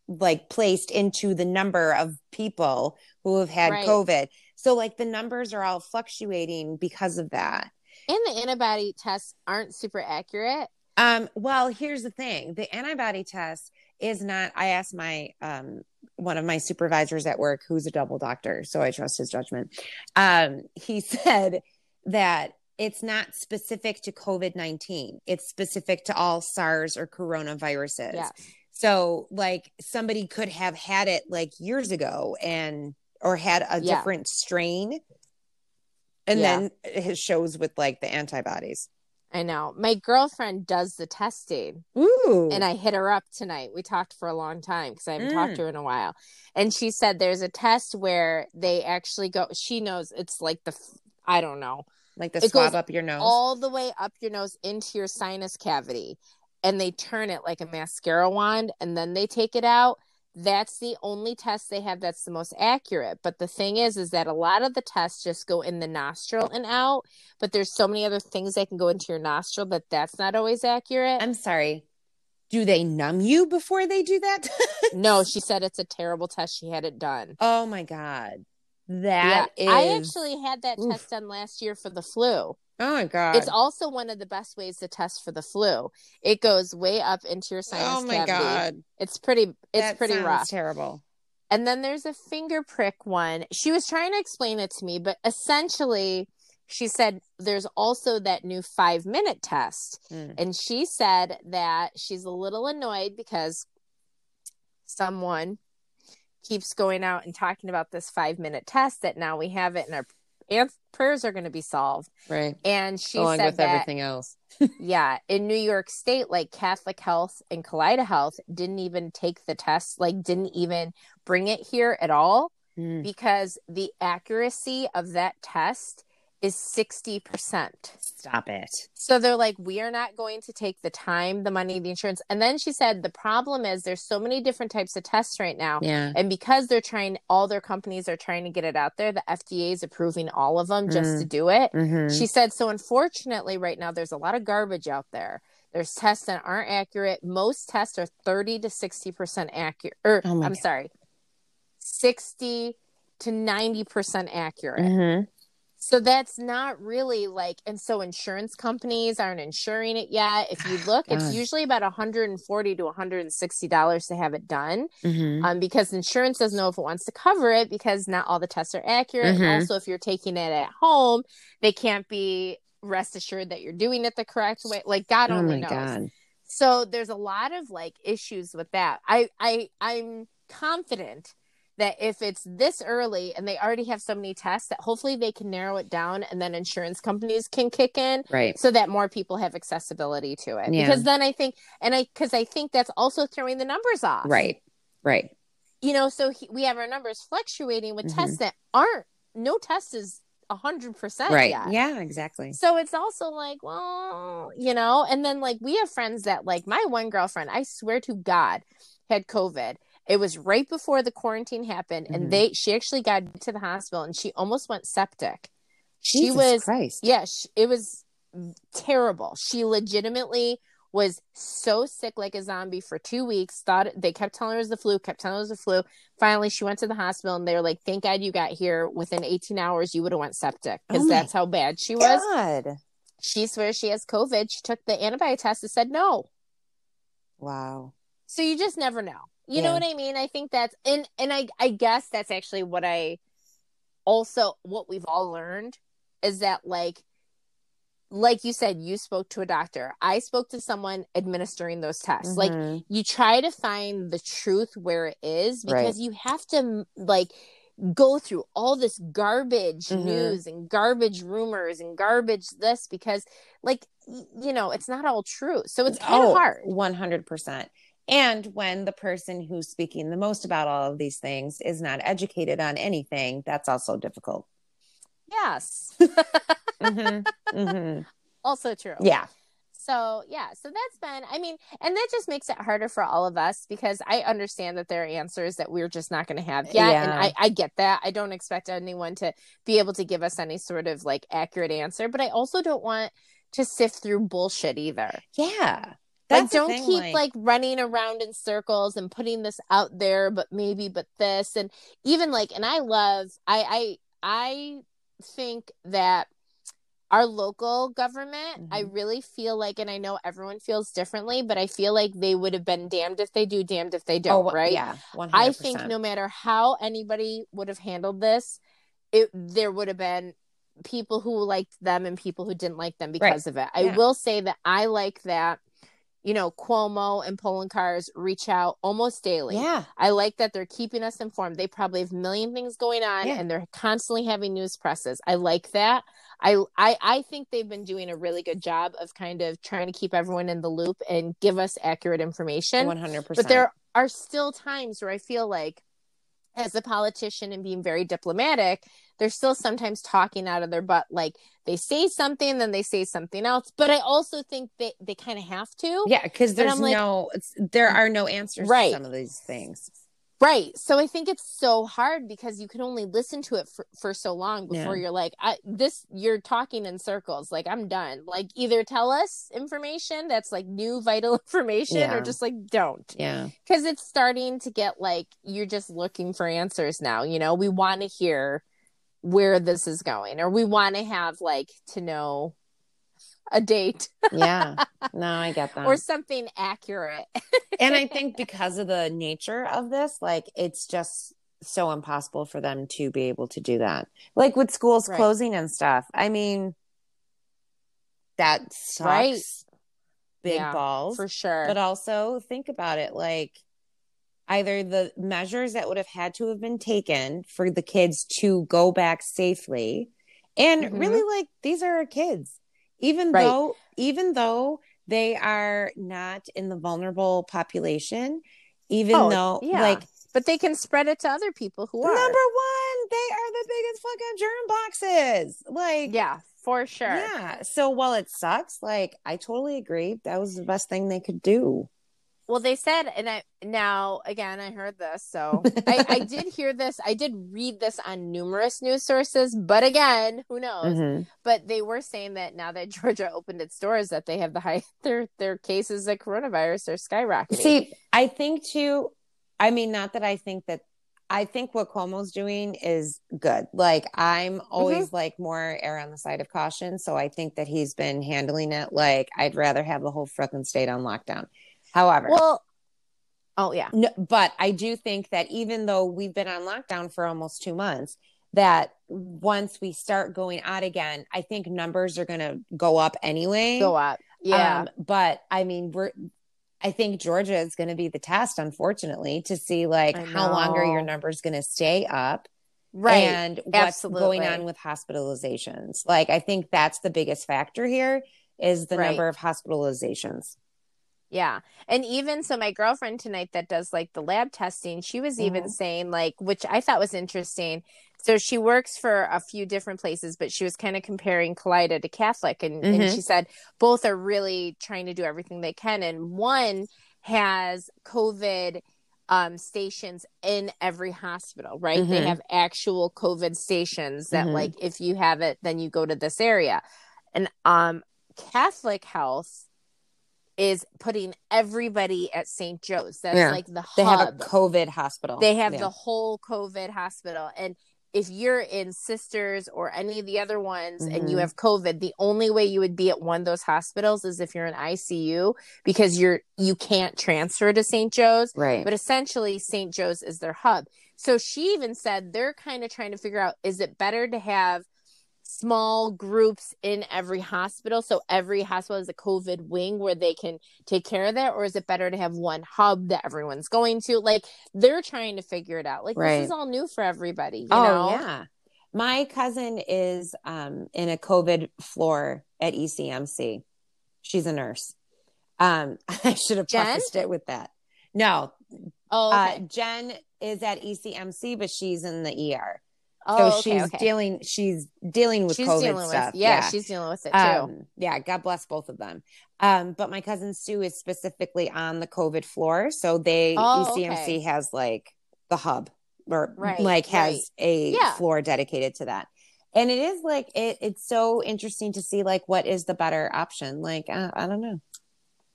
Speaker 2: like placed into the number of people who have had
Speaker 3: Right.
Speaker 2: COVID. So like the numbers are all fluctuating because of that.
Speaker 3: And the antibody tests aren't super accurate.
Speaker 2: Um, well, here's the thing. The antibody test is not I asked my um one of my supervisors at work who's a double doctor, so I trust his judgment. Um, he said that it's not specific to COVID-19. It's specific to all SARS or coronaviruses.
Speaker 3: Yes.
Speaker 2: So like somebody could have had it like years ago and or had a
Speaker 3: Yeah.
Speaker 2: different strain. And
Speaker 3: Yeah.
Speaker 2: then it shows with like the antibodies.
Speaker 3: I know. My girlfriend does the testing
Speaker 2: Ooh.
Speaker 3: and I hit her up tonight. We talked for a long time because I haven't
Speaker 2: Mm.
Speaker 3: talked to her in a while. And she said there's a test where they actually go, she knows it's like the, I don't know,
Speaker 2: like the swab
Speaker 3: goes
Speaker 2: up your nose.
Speaker 3: all the way up your nose into your sinus cavity. And they turn it like a mascara wand and then they take it out. That's the only test they have that's the most accurate. But the thing is, is that a lot of the tests just go in the nostril and out. But there's so many other things that can go into your nostril that that's not always accurate.
Speaker 2: I'm sorry. Do they numb you before they do that?
Speaker 3: No, she said it's a terrible test. She had it done.
Speaker 2: oh my god.
Speaker 3: Yeah,
Speaker 2: That is.
Speaker 3: I actually had that
Speaker 2: Oof.
Speaker 3: test done last year for the flu.
Speaker 2: Oh my god.
Speaker 3: It's also one of the best ways to test for the flu. It goes way up into your sinus
Speaker 2: Oh my
Speaker 3: cavity.
Speaker 2: god.
Speaker 3: It's pretty. It's
Speaker 2: That
Speaker 3: pretty rough.
Speaker 2: Terrible.
Speaker 3: And then there's a finger prick one. She was trying to explain it to me, but essentially, she said there's also that new five minute test.
Speaker 2: Mm.
Speaker 3: And she said that she's a little annoyed because someone keeps going out and talking about this five minute test that now we have it and our and prayers are going to be solved.
Speaker 2: Right.
Speaker 3: And she
Speaker 2: Along
Speaker 3: said
Speaker 2: with
Speaker 3: that,
Speaker 2: everything else.
Speaker 3: yeah, in New York State, like Catholic Health and Kaleida Health didn't even take the test, like didn't even bring it here at all
Speaker 2: Mm.
Speaker 3: because the accuracy of that test is 60%.
Speaker 2: Stop it.
Speaker 3: So they're like, we are not going to take the time, the money, the insurance. And then she said, the problem is there's so many different types of tests right now.
Speaker 2: Yeah.
Speaker 3: And because they're trying, all their companies are trying to get it out there, the FDA is approving all of them just
Speaker 2: Mm.
Speaker 3: to do it.
Speaker 2: Mhm.
Speaker 3: She said, so unfortunately, right now, there's a lot of garbage out there. There's tests that aren't accurate. Most tests are 30 to 60% accurate. Or,
Speaker 2: Oh
Speaker 3: I'm
Speaker 2: God.
Speaker 3: sorry, 60 to 90% accurate.
Speaker 2: Mhm.
Speaker 3: So that's not really like, and so insurance companies aren't insuring it yet. If you look,
Speaker 2: God.
Speaker 3: it's usually about 140 to 160 dollars to have it done,
Speaker 2: Mhm.
Speaker 3: um, because insurance doesn't know if it wants to cover it because not all the tests are accurate.
Speaker 2: Mhm.
Speaker 3: Also, if you're taking it at home, they can't be rest assured that you're doing it the correct way. Like God
Speaker 2: Oh
Speaker 3: only knows.
Speaker 2: god.
Speaker 3: So there's a lot of like issues with that. I I I'm confident that if it's this early and they already have so many tests that hopefully they can narrow it down and then insurance companies can kick in
Speaker 2: Right.
Speaker 3: so that more people have accessibility to it.
Speaker 2: Yeah.
Speaker 3: Because then I think and I cuz I think that's also throwing the numbers off.
Speaker 2: Right. Right.
Speaker 3: You know, so he, we have our numbers fluctuating with
Speaker 2: Mhm.
Speaker 3: tests that aren't no test is 100%
Speaker 2: Right.
Speaker 3: yet.
Speaker 2: Yeah, exactly.
Speaker 3: So it's also like, well, you know, and then like we have friends that like my one girlfriend, I swear to God, had COVID. It was right before the quarantine happened,
Speaker 2: Mhm.
Speaker 3: and they she actually got to the hospital and she almost went septic. She
Speaker 2: Jesus
Speaker 3: was
Speaker 2: Christ.
Speaker 3: yeah, sh it was terrible. She legitimately was so sick like a zombie for two weeks. Thought they kept telling her it was the flu, kept telling her it was the flu. Finally, she went to the hospital and they were like, "Thank God you got here. Within 18 hours, you would have went septic because
Speaker 2: Oh
Speaker 3: that's how bad she was."
Speaker 2: God.
Speaker 3: She swears she has COVID. She took the antibody test and said no.
Speaker 2: Wow.
Speaker 3: So you just never know. You know what I mean? I think that's and and I I guess that's actually what I also what we've all learned is that like like you said you spoke to a doctor. I spoke to someone administering those tests. Like
Speaker 2: Mhm.
Speaker 3: you try to find the truth where it is
Speaker 2: Right.
Speaker 3: because you have to like go through all this garbage
Speaker 2: Mhm.
Speaker 3: news and garbage rumors and garbage this because like you know it's not all true so it's kind of
Speaker 2: Oh,
Speaker 3: hard
Speaker 2: 100%. And when the person who's speaking the most about all of these things is not educated on anything, that's also difficult.
Speaker 3: yes
Speaker 2: Mhm. Mhm.
Speaker 3: also true
Speaker 2: Yeah.
Speaker 3: so yeah so that's been i mean and that just makes it harder for all of us because i understand that there are answers that we're just not going to have yet and I, I get that i don't expect anyone to be able to give us any sort of like accurate answer but i also don't want to sift through bullshit either
Speaker 2: Yeah.
Speaker 3: Like
Speaker 2: That's the
Speaker 3: don't
Speaker 2: thing,
Speaker 3: keep like, running around in circles and putting this out there but maybe but this and even like and i love i i i think that our local government i
Speaker 2: Mhm.
Speaker 3: really feel like and i know everyone feels differently but i feel like they would have been damned if they do damned if they don't
Speaker 2: oh,
Speaker 3: right
Speaker 2: Yeah. 100%.
Speaker 3: I think no matter how anybody would have handled this, it there would have been people who liked them and people who didn't like them because of it. I
Speaker 2: Yeah.
Speaker 3: will say that I like that you know, Cuomo and Poloncarz reach out almost daily.
Speaker 2: Yeah.
Speaker 3: I like that they're keeping us informed. They probably have a million things going on
Speaker 2: Yeah.
Speaker 3: and they're constantly having news presses. I like that. I, I I think they've been doing a really good job of kind of trying to keep everyone in the loop and give us accurate information.
Speaker 2: 100%.
Speaker 3: But there are still times where I feel like as a politician and being very diplomatic, they're still sometimes talking out of their butt. Like they say something, then they say something else. But I also think they, they kind of have to.
Speaker 2: Yeah, because there's
Speaker 3: like-
Speaker 2: no, it's, there are no answers
Speaker 3: Right.
Speaker 2: to some of these things.
Speaker 3: Right. So I think it's so hard because you can only listen to it for, for so long before
Speaker 2: Yeah.
Speaker 3: you're like, I, this, you're talking in circles. Like, I'm done. Like, either tell us information that's like new, vital information
Speaker 2: Yeah.
Speaker 3: or just like don't.
Speaker 2: Yeah.
Speaker 3: Because it's starting to get like, you're just looking for answers now. You know, we want to hear where this is going or we want to have like to know a date
Speaker 2: Yeah. no, I get that.
Speaker 3: or something accurate.
Speaker 2: and I think because of the nature of this, like it's just so impossible for them to be able to do that. Like with schools
Speaker 3: Right.
Speaker 2: closing and stuff. I mean, that sucks.
Speaker 3: Right.
Speaker 2: Big
Speaker 3: Yeah,
Speaker 2: balls.
Speaker 3: for sure.
Speaker 2: But also think about it like either the measures that would have had to have been taken for the kids to go back safely and
Speaker 3: Mhm.
Speaker 2: really like these are our kids even
Speaker 3: Right.
Speaker 2: though even though they are not in the vulnerable population even
Speaker 3: Oh,
Speaker 2: though
Speaker 3: yeah.
Speaker 2: like
Speaker 3: but they can spread it to other people who are.
Speaker 2: number one they are the biggest fucking germ boxes like
Speaker 3: Yeah, for sure.
Speaker 2: yeah so while it sucks like i totally agree that was the best thing they could do
Speaker 3: Well, they said, and I now again I heard this, so I, I did hear this. I did read this on numerous news sources, but again, who knows?
Speaker 2: Mhm.
Speaker 3: But they were saying that now that Georgia opened its doors, that they have the high their their cases of coronavirus are skyrocketing.
Speaker 2: See, I think too. I mean, not that I think that. I think what Cuomo's doing is good. Like I'm always
Speaker 3: Mm-hmm.
Speaker 2: like more err on the side of caution. So I think that he's been handling it like I'd rather have the whole freaking state on lockdown. However,
Speaker 3: well, oh yeah,
Speaker 2: no, but I do think that even though we've been on lockdown for almost two months, that once we start going out again, I think numbers are going to go up anyway.
Speaker 3: go up. Yeah,
Speaker 2: Um, but I mean, we're. I think Georgia is going to be the test, unfortunately, to see like how long are your numbers going to stay up,
Speaker 3: right.
Speaker 2: and what's going on with hospitalizations. Like, I think that's the biggest factor here is the
Speaker 3: Right.
Speaker 2: number of hospitalizations.
Speaker 3: Yeah. And even so, my girlfriend tonight that does like the lab testing, she was even
Speaker 2: Mhm.
Speaker 3: saying, like, which I thought was interesting. So she works for a few different places, but she was kind of comparing Kaleida to Catholic. And, and
Speaker 2: Mhm.
Speaker 3: she said both are really trying to do everything they can. And one has COVID um, stations in every hospital, right? They
Speaker 2: Mhm.
Speaker 3: have actual COVID stations that,
Speaker 2: Mhm.
Speaker 3: like, if you have it, then you go to this area. And um, Catholic Health is putting everybody at St. Joe's. That's
Speaker 2: Yeah.
Speaker 3: like the
Speaker 2: They have a
Speaker 3: hub.
Speaker 2: COVID hospital.
Speaker 3: They have
Speaker 2: Yeah.
Speaker 3: the whole COVID hospital. And if you're in Sisters or any of the other ones and you
Speaker 2: Mhm.
Speaker 3: have COVID, the only way you would be at one of those hospitals is if you're in ICU because you're you can't transfer to St. Joe's.
Speaker 2: right.
Speaker 3: But essentially, St. Joe's is their hub. So she even said they're kind of trying to figure out is it better to have small groups in every hospital? So every hospital has a COVID wing where they can take care of that? Or is it better to have one hub that everyone's going to? Like they're trying to figure it out. Like
Speaker 2: Right.
Speaker 3: this is all new for everybody. You
Speaker 2: oh
Speaker 3: know?
Speaker 2: yeah. My cousin is um, in a COVID floor at ECMC. She's a nurse. Um, I should have
Speaker 3: Jen?
Speaker 2: prefaced it with that. No,
Speaker 3: Oh,
Speaker 2: uh. Jen is at ECMC, but she's in the ER.
Speaker 3: Oh,
Speaker 2: so
Speaker 3: okay,
Speaker 2: she's
Speaker 3: okay.
Speaker 2: dealing. She's dealing with
Speaker 3: she's
Speaker 2: COVID
Speaker 3: dealing
Speaker 2: stuff.
Speaker 3: with yeah, she's dealing with it too.
Speaker 2: Um, yeah, God bless both of them. Um, but my cousin Sue is specifically on the COVID floor, so they
Speaker 3: Oh,
Speaker 2: ECMC
Speaker 3: okay.
Speaker 2: has like the hub or
Speaker 3: Right,
Speaker 2: like has
Speaker 3: right.
Speaker 2: a
Speaker 3: Yeah.
Speaker 2: floor dedicated to that. And it is like it, it's so interesting to see like what is the better option. Like uh, I don't know.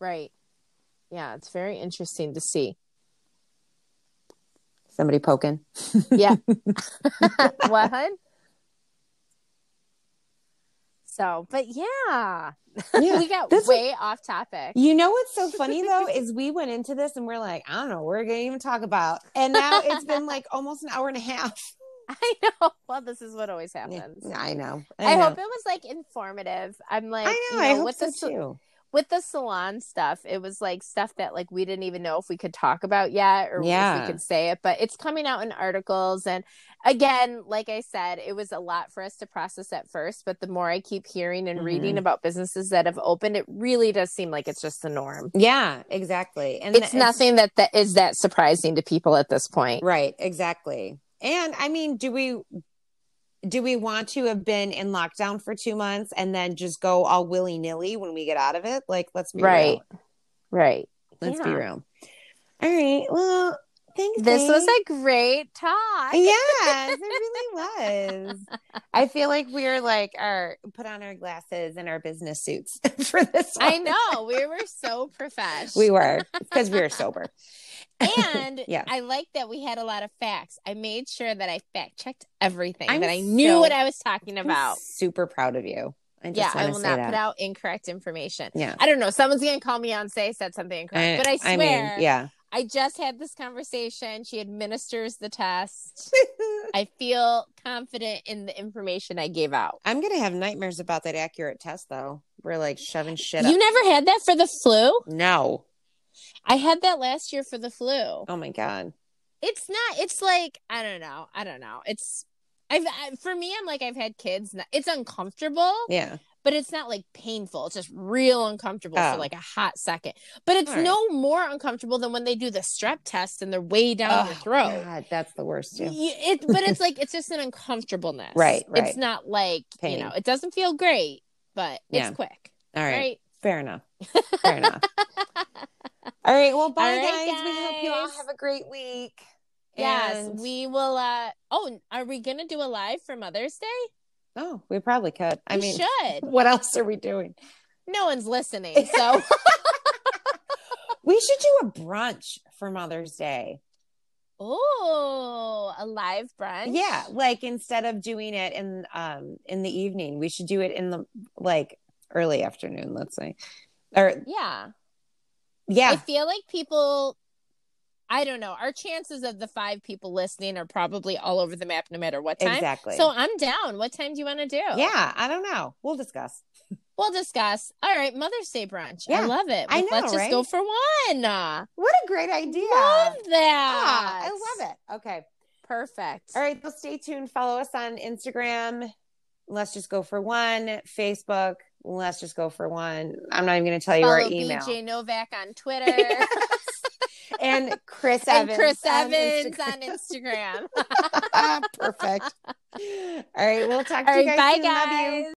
Speaker 3: right. Yeah, it's very interesting to see.
Speaker 2: Somebody poking.
Speaker 3: Yeah. what? So, but yeah,
Speaker 2: Yeah.
Speaker 3: we got
Speaker 2: This is-
Speaker 3: way off topic.
Speaker 2: You know what's so funny though is we went into this and we're like, I don't know, we're gonna even talk about, and now it's been like almost an hour and a half.
Speaker 3: I know. Well, this is what always
Speaker 2: Yeah,
Speaker 3: happens.
Speaker 2: I know.
Speaker 3: I,
Speaker 2: know.
Speaker 3: hope it was like informative. I'm like,
Speaker 2: I know.
Speaker 3: you
Speaker 2: I hope
Speaker 3: with
Speaker 2: so
Speaker 3: the
Speaker 2: too.
Speaker 3: With the salon stuff, it was like stuff that like we didn't even know if we could talk about yet or if
Speaker 2: Yeah.
Speaker 3: we could say it, but it's coming out in articles. And again, like I said, it was a lot for us to process at first, but the more I keep hearing and reading
Speaker 2: Mhm.
Speaker 3: about businesses that have opened, it really does seem like it's just the norm.
Speaker 2: Yeah, exactly. And
Speaker 3: It's nothing that that is that surprising to people at this point.
Speaker 2: Right, exactly. And I mean, do we do we want to have been in lockdown for two months and then just go all willy nilly when we get out of it? Like, let's be
Speaker 3: Right.
Speaker 2: real.
Speaker 3: Right.
Speaker 2: Let's be real. All right. Well, thanks.
Speaker 3: This was a great talk.
Speaker 2: Yes, it really was. I feel like we're like our put on our glasses and our business suits for this. One.
Speaker 3: I know. We were so professional.
Speaker 2: we were because we were sober.
Speaker 3: and
Speaker 2: Yeah.
Speaker 3: I like that we had a lot of facts. I made sure that I fact checked everything,
Speaker 2: I'm
Speaker 3: that I knew
Speaker 2: so-
Speaker 3: what I was talking
Speaker 2: I'm
Speaker 3: about.
Speaker 2: super proud of you. I just
Speaker 3: Yeah, I will not
Speaker 2: that.
Speaker 3: put out incorrect information.
Speaker 2: Yeah.
Speaker 3: I don't know. Someone's gonna call me on say I said something incorrect, but I swear,
Speaker 2: mean, yeah.
Speaker 3: I just had this conversation. She administers the test. I feel confident in the information I gave out.
Speaker 2: I'm gonna have nightmares about that accurate test though. We're like shoving shit
Speaker 3: You
Speaker 2: up.
Speaker 3: never had that for the flu?
Speaker 2: no.
Speaker 3: I had that last year for the flu.
Speaker 2: Oh my god.
Speaker 3: it's not it's like i don't know i don't know it's i've I, for me i'm like i've had kids it's uncomfortable
Speaker 2: Yeah.
Speaker 3: but it's not like painful it's just real uncomfortable
Speaker 2: Oh.
Speaker 3: for like a hot second but it's
Speaker 2: right.
Speaker 3: no more uncomfortable than when they do the strep test and they're way down your
Speaker 2: Oh,
Speaker 3: throat
Speaker 2: God, that's the worst too.
Speaker 3: It, but it's like it's just an uncomfortableness
Speaker 2: Right, right.
Speaker 3: it's not like
Speaker 2: Pain.
Speaker 3: you know it doesn't feel great but
Speaker 2: Yeah.
Speaker 3: it's quick
Speaker 2: All right.
Speaker 3: right
Speaker 2: Fair enough. Fair enough. All right. Well, bye
Speaker 3: right,
Speaker 2: guys. We hope you all have a great week.
Speaker 3: yes
Speaker 2: And-
Speaker 3: we will uh oh are we gonna do a live for mother's day
Speaker 2: Oh, we probably could. I
Speaker 3: we
Speaker 2: mean,
Speaker 3: should
Speaker 2: what else are we doing?
Speaker 3: no one's listening. So
Speaker 2: We should do a brunch for Mother's Day.
Speaker 3: oh, a live brunch.
Speaker 2: Yeah, like instead of doing it in um in the evening, we should do it in the like early afternoon, let's say. Or
Speaker 3: Yeah.
Speaker 2: Yeah i
Speaker 3: feel like people I don't know. Our chances of the five people listening are probably all over the map no matter what time.
Speaker 2: exactly.
Speaker 3: So I'm down. What time do you want to do?
Speaker 2: yeah, I don't know. We'll discuss.
Speaker 3: We'll discuss. All right, Mother's Day brunch.
Speaker 2: Yeah,
Speaker 3: I love it.
Speaker 2: I know,
Speaker 3: Let's just
Speaker 2: right?
Speaker 3: go for one.
Speaker 2: What a great idea.
Speaker 3: Love
Speaker 2: Ah,
Speaker 3: that.
Speaker 2: I love it. Okay.
Speaker 3: Perfect.
Speaker 2: All right, so stay tuned. Follow us on Instagram. Let's just go for one. Facebook. Let's just go for one. I'm not even going to tell you
Speaker 3: Follow
Speaker 2: our email.
Speaker 3: BJ Novak on Twitter
Speaker 2: and Chris
Speaker 3: and
Speaker 2: Evans.
Speaker 3: Chris
Speaker 2: on
Speaker 3: Evans
Speaker 2: Instagram.
Speaker 3: on Instagram.
Speaker 2: Perfect. All right, we'll talk to
Speaker 3: All
Speaker 2: you guys
Speaker 3: bye
Speaker 2: soon. Love you.
Speaker 3: guys.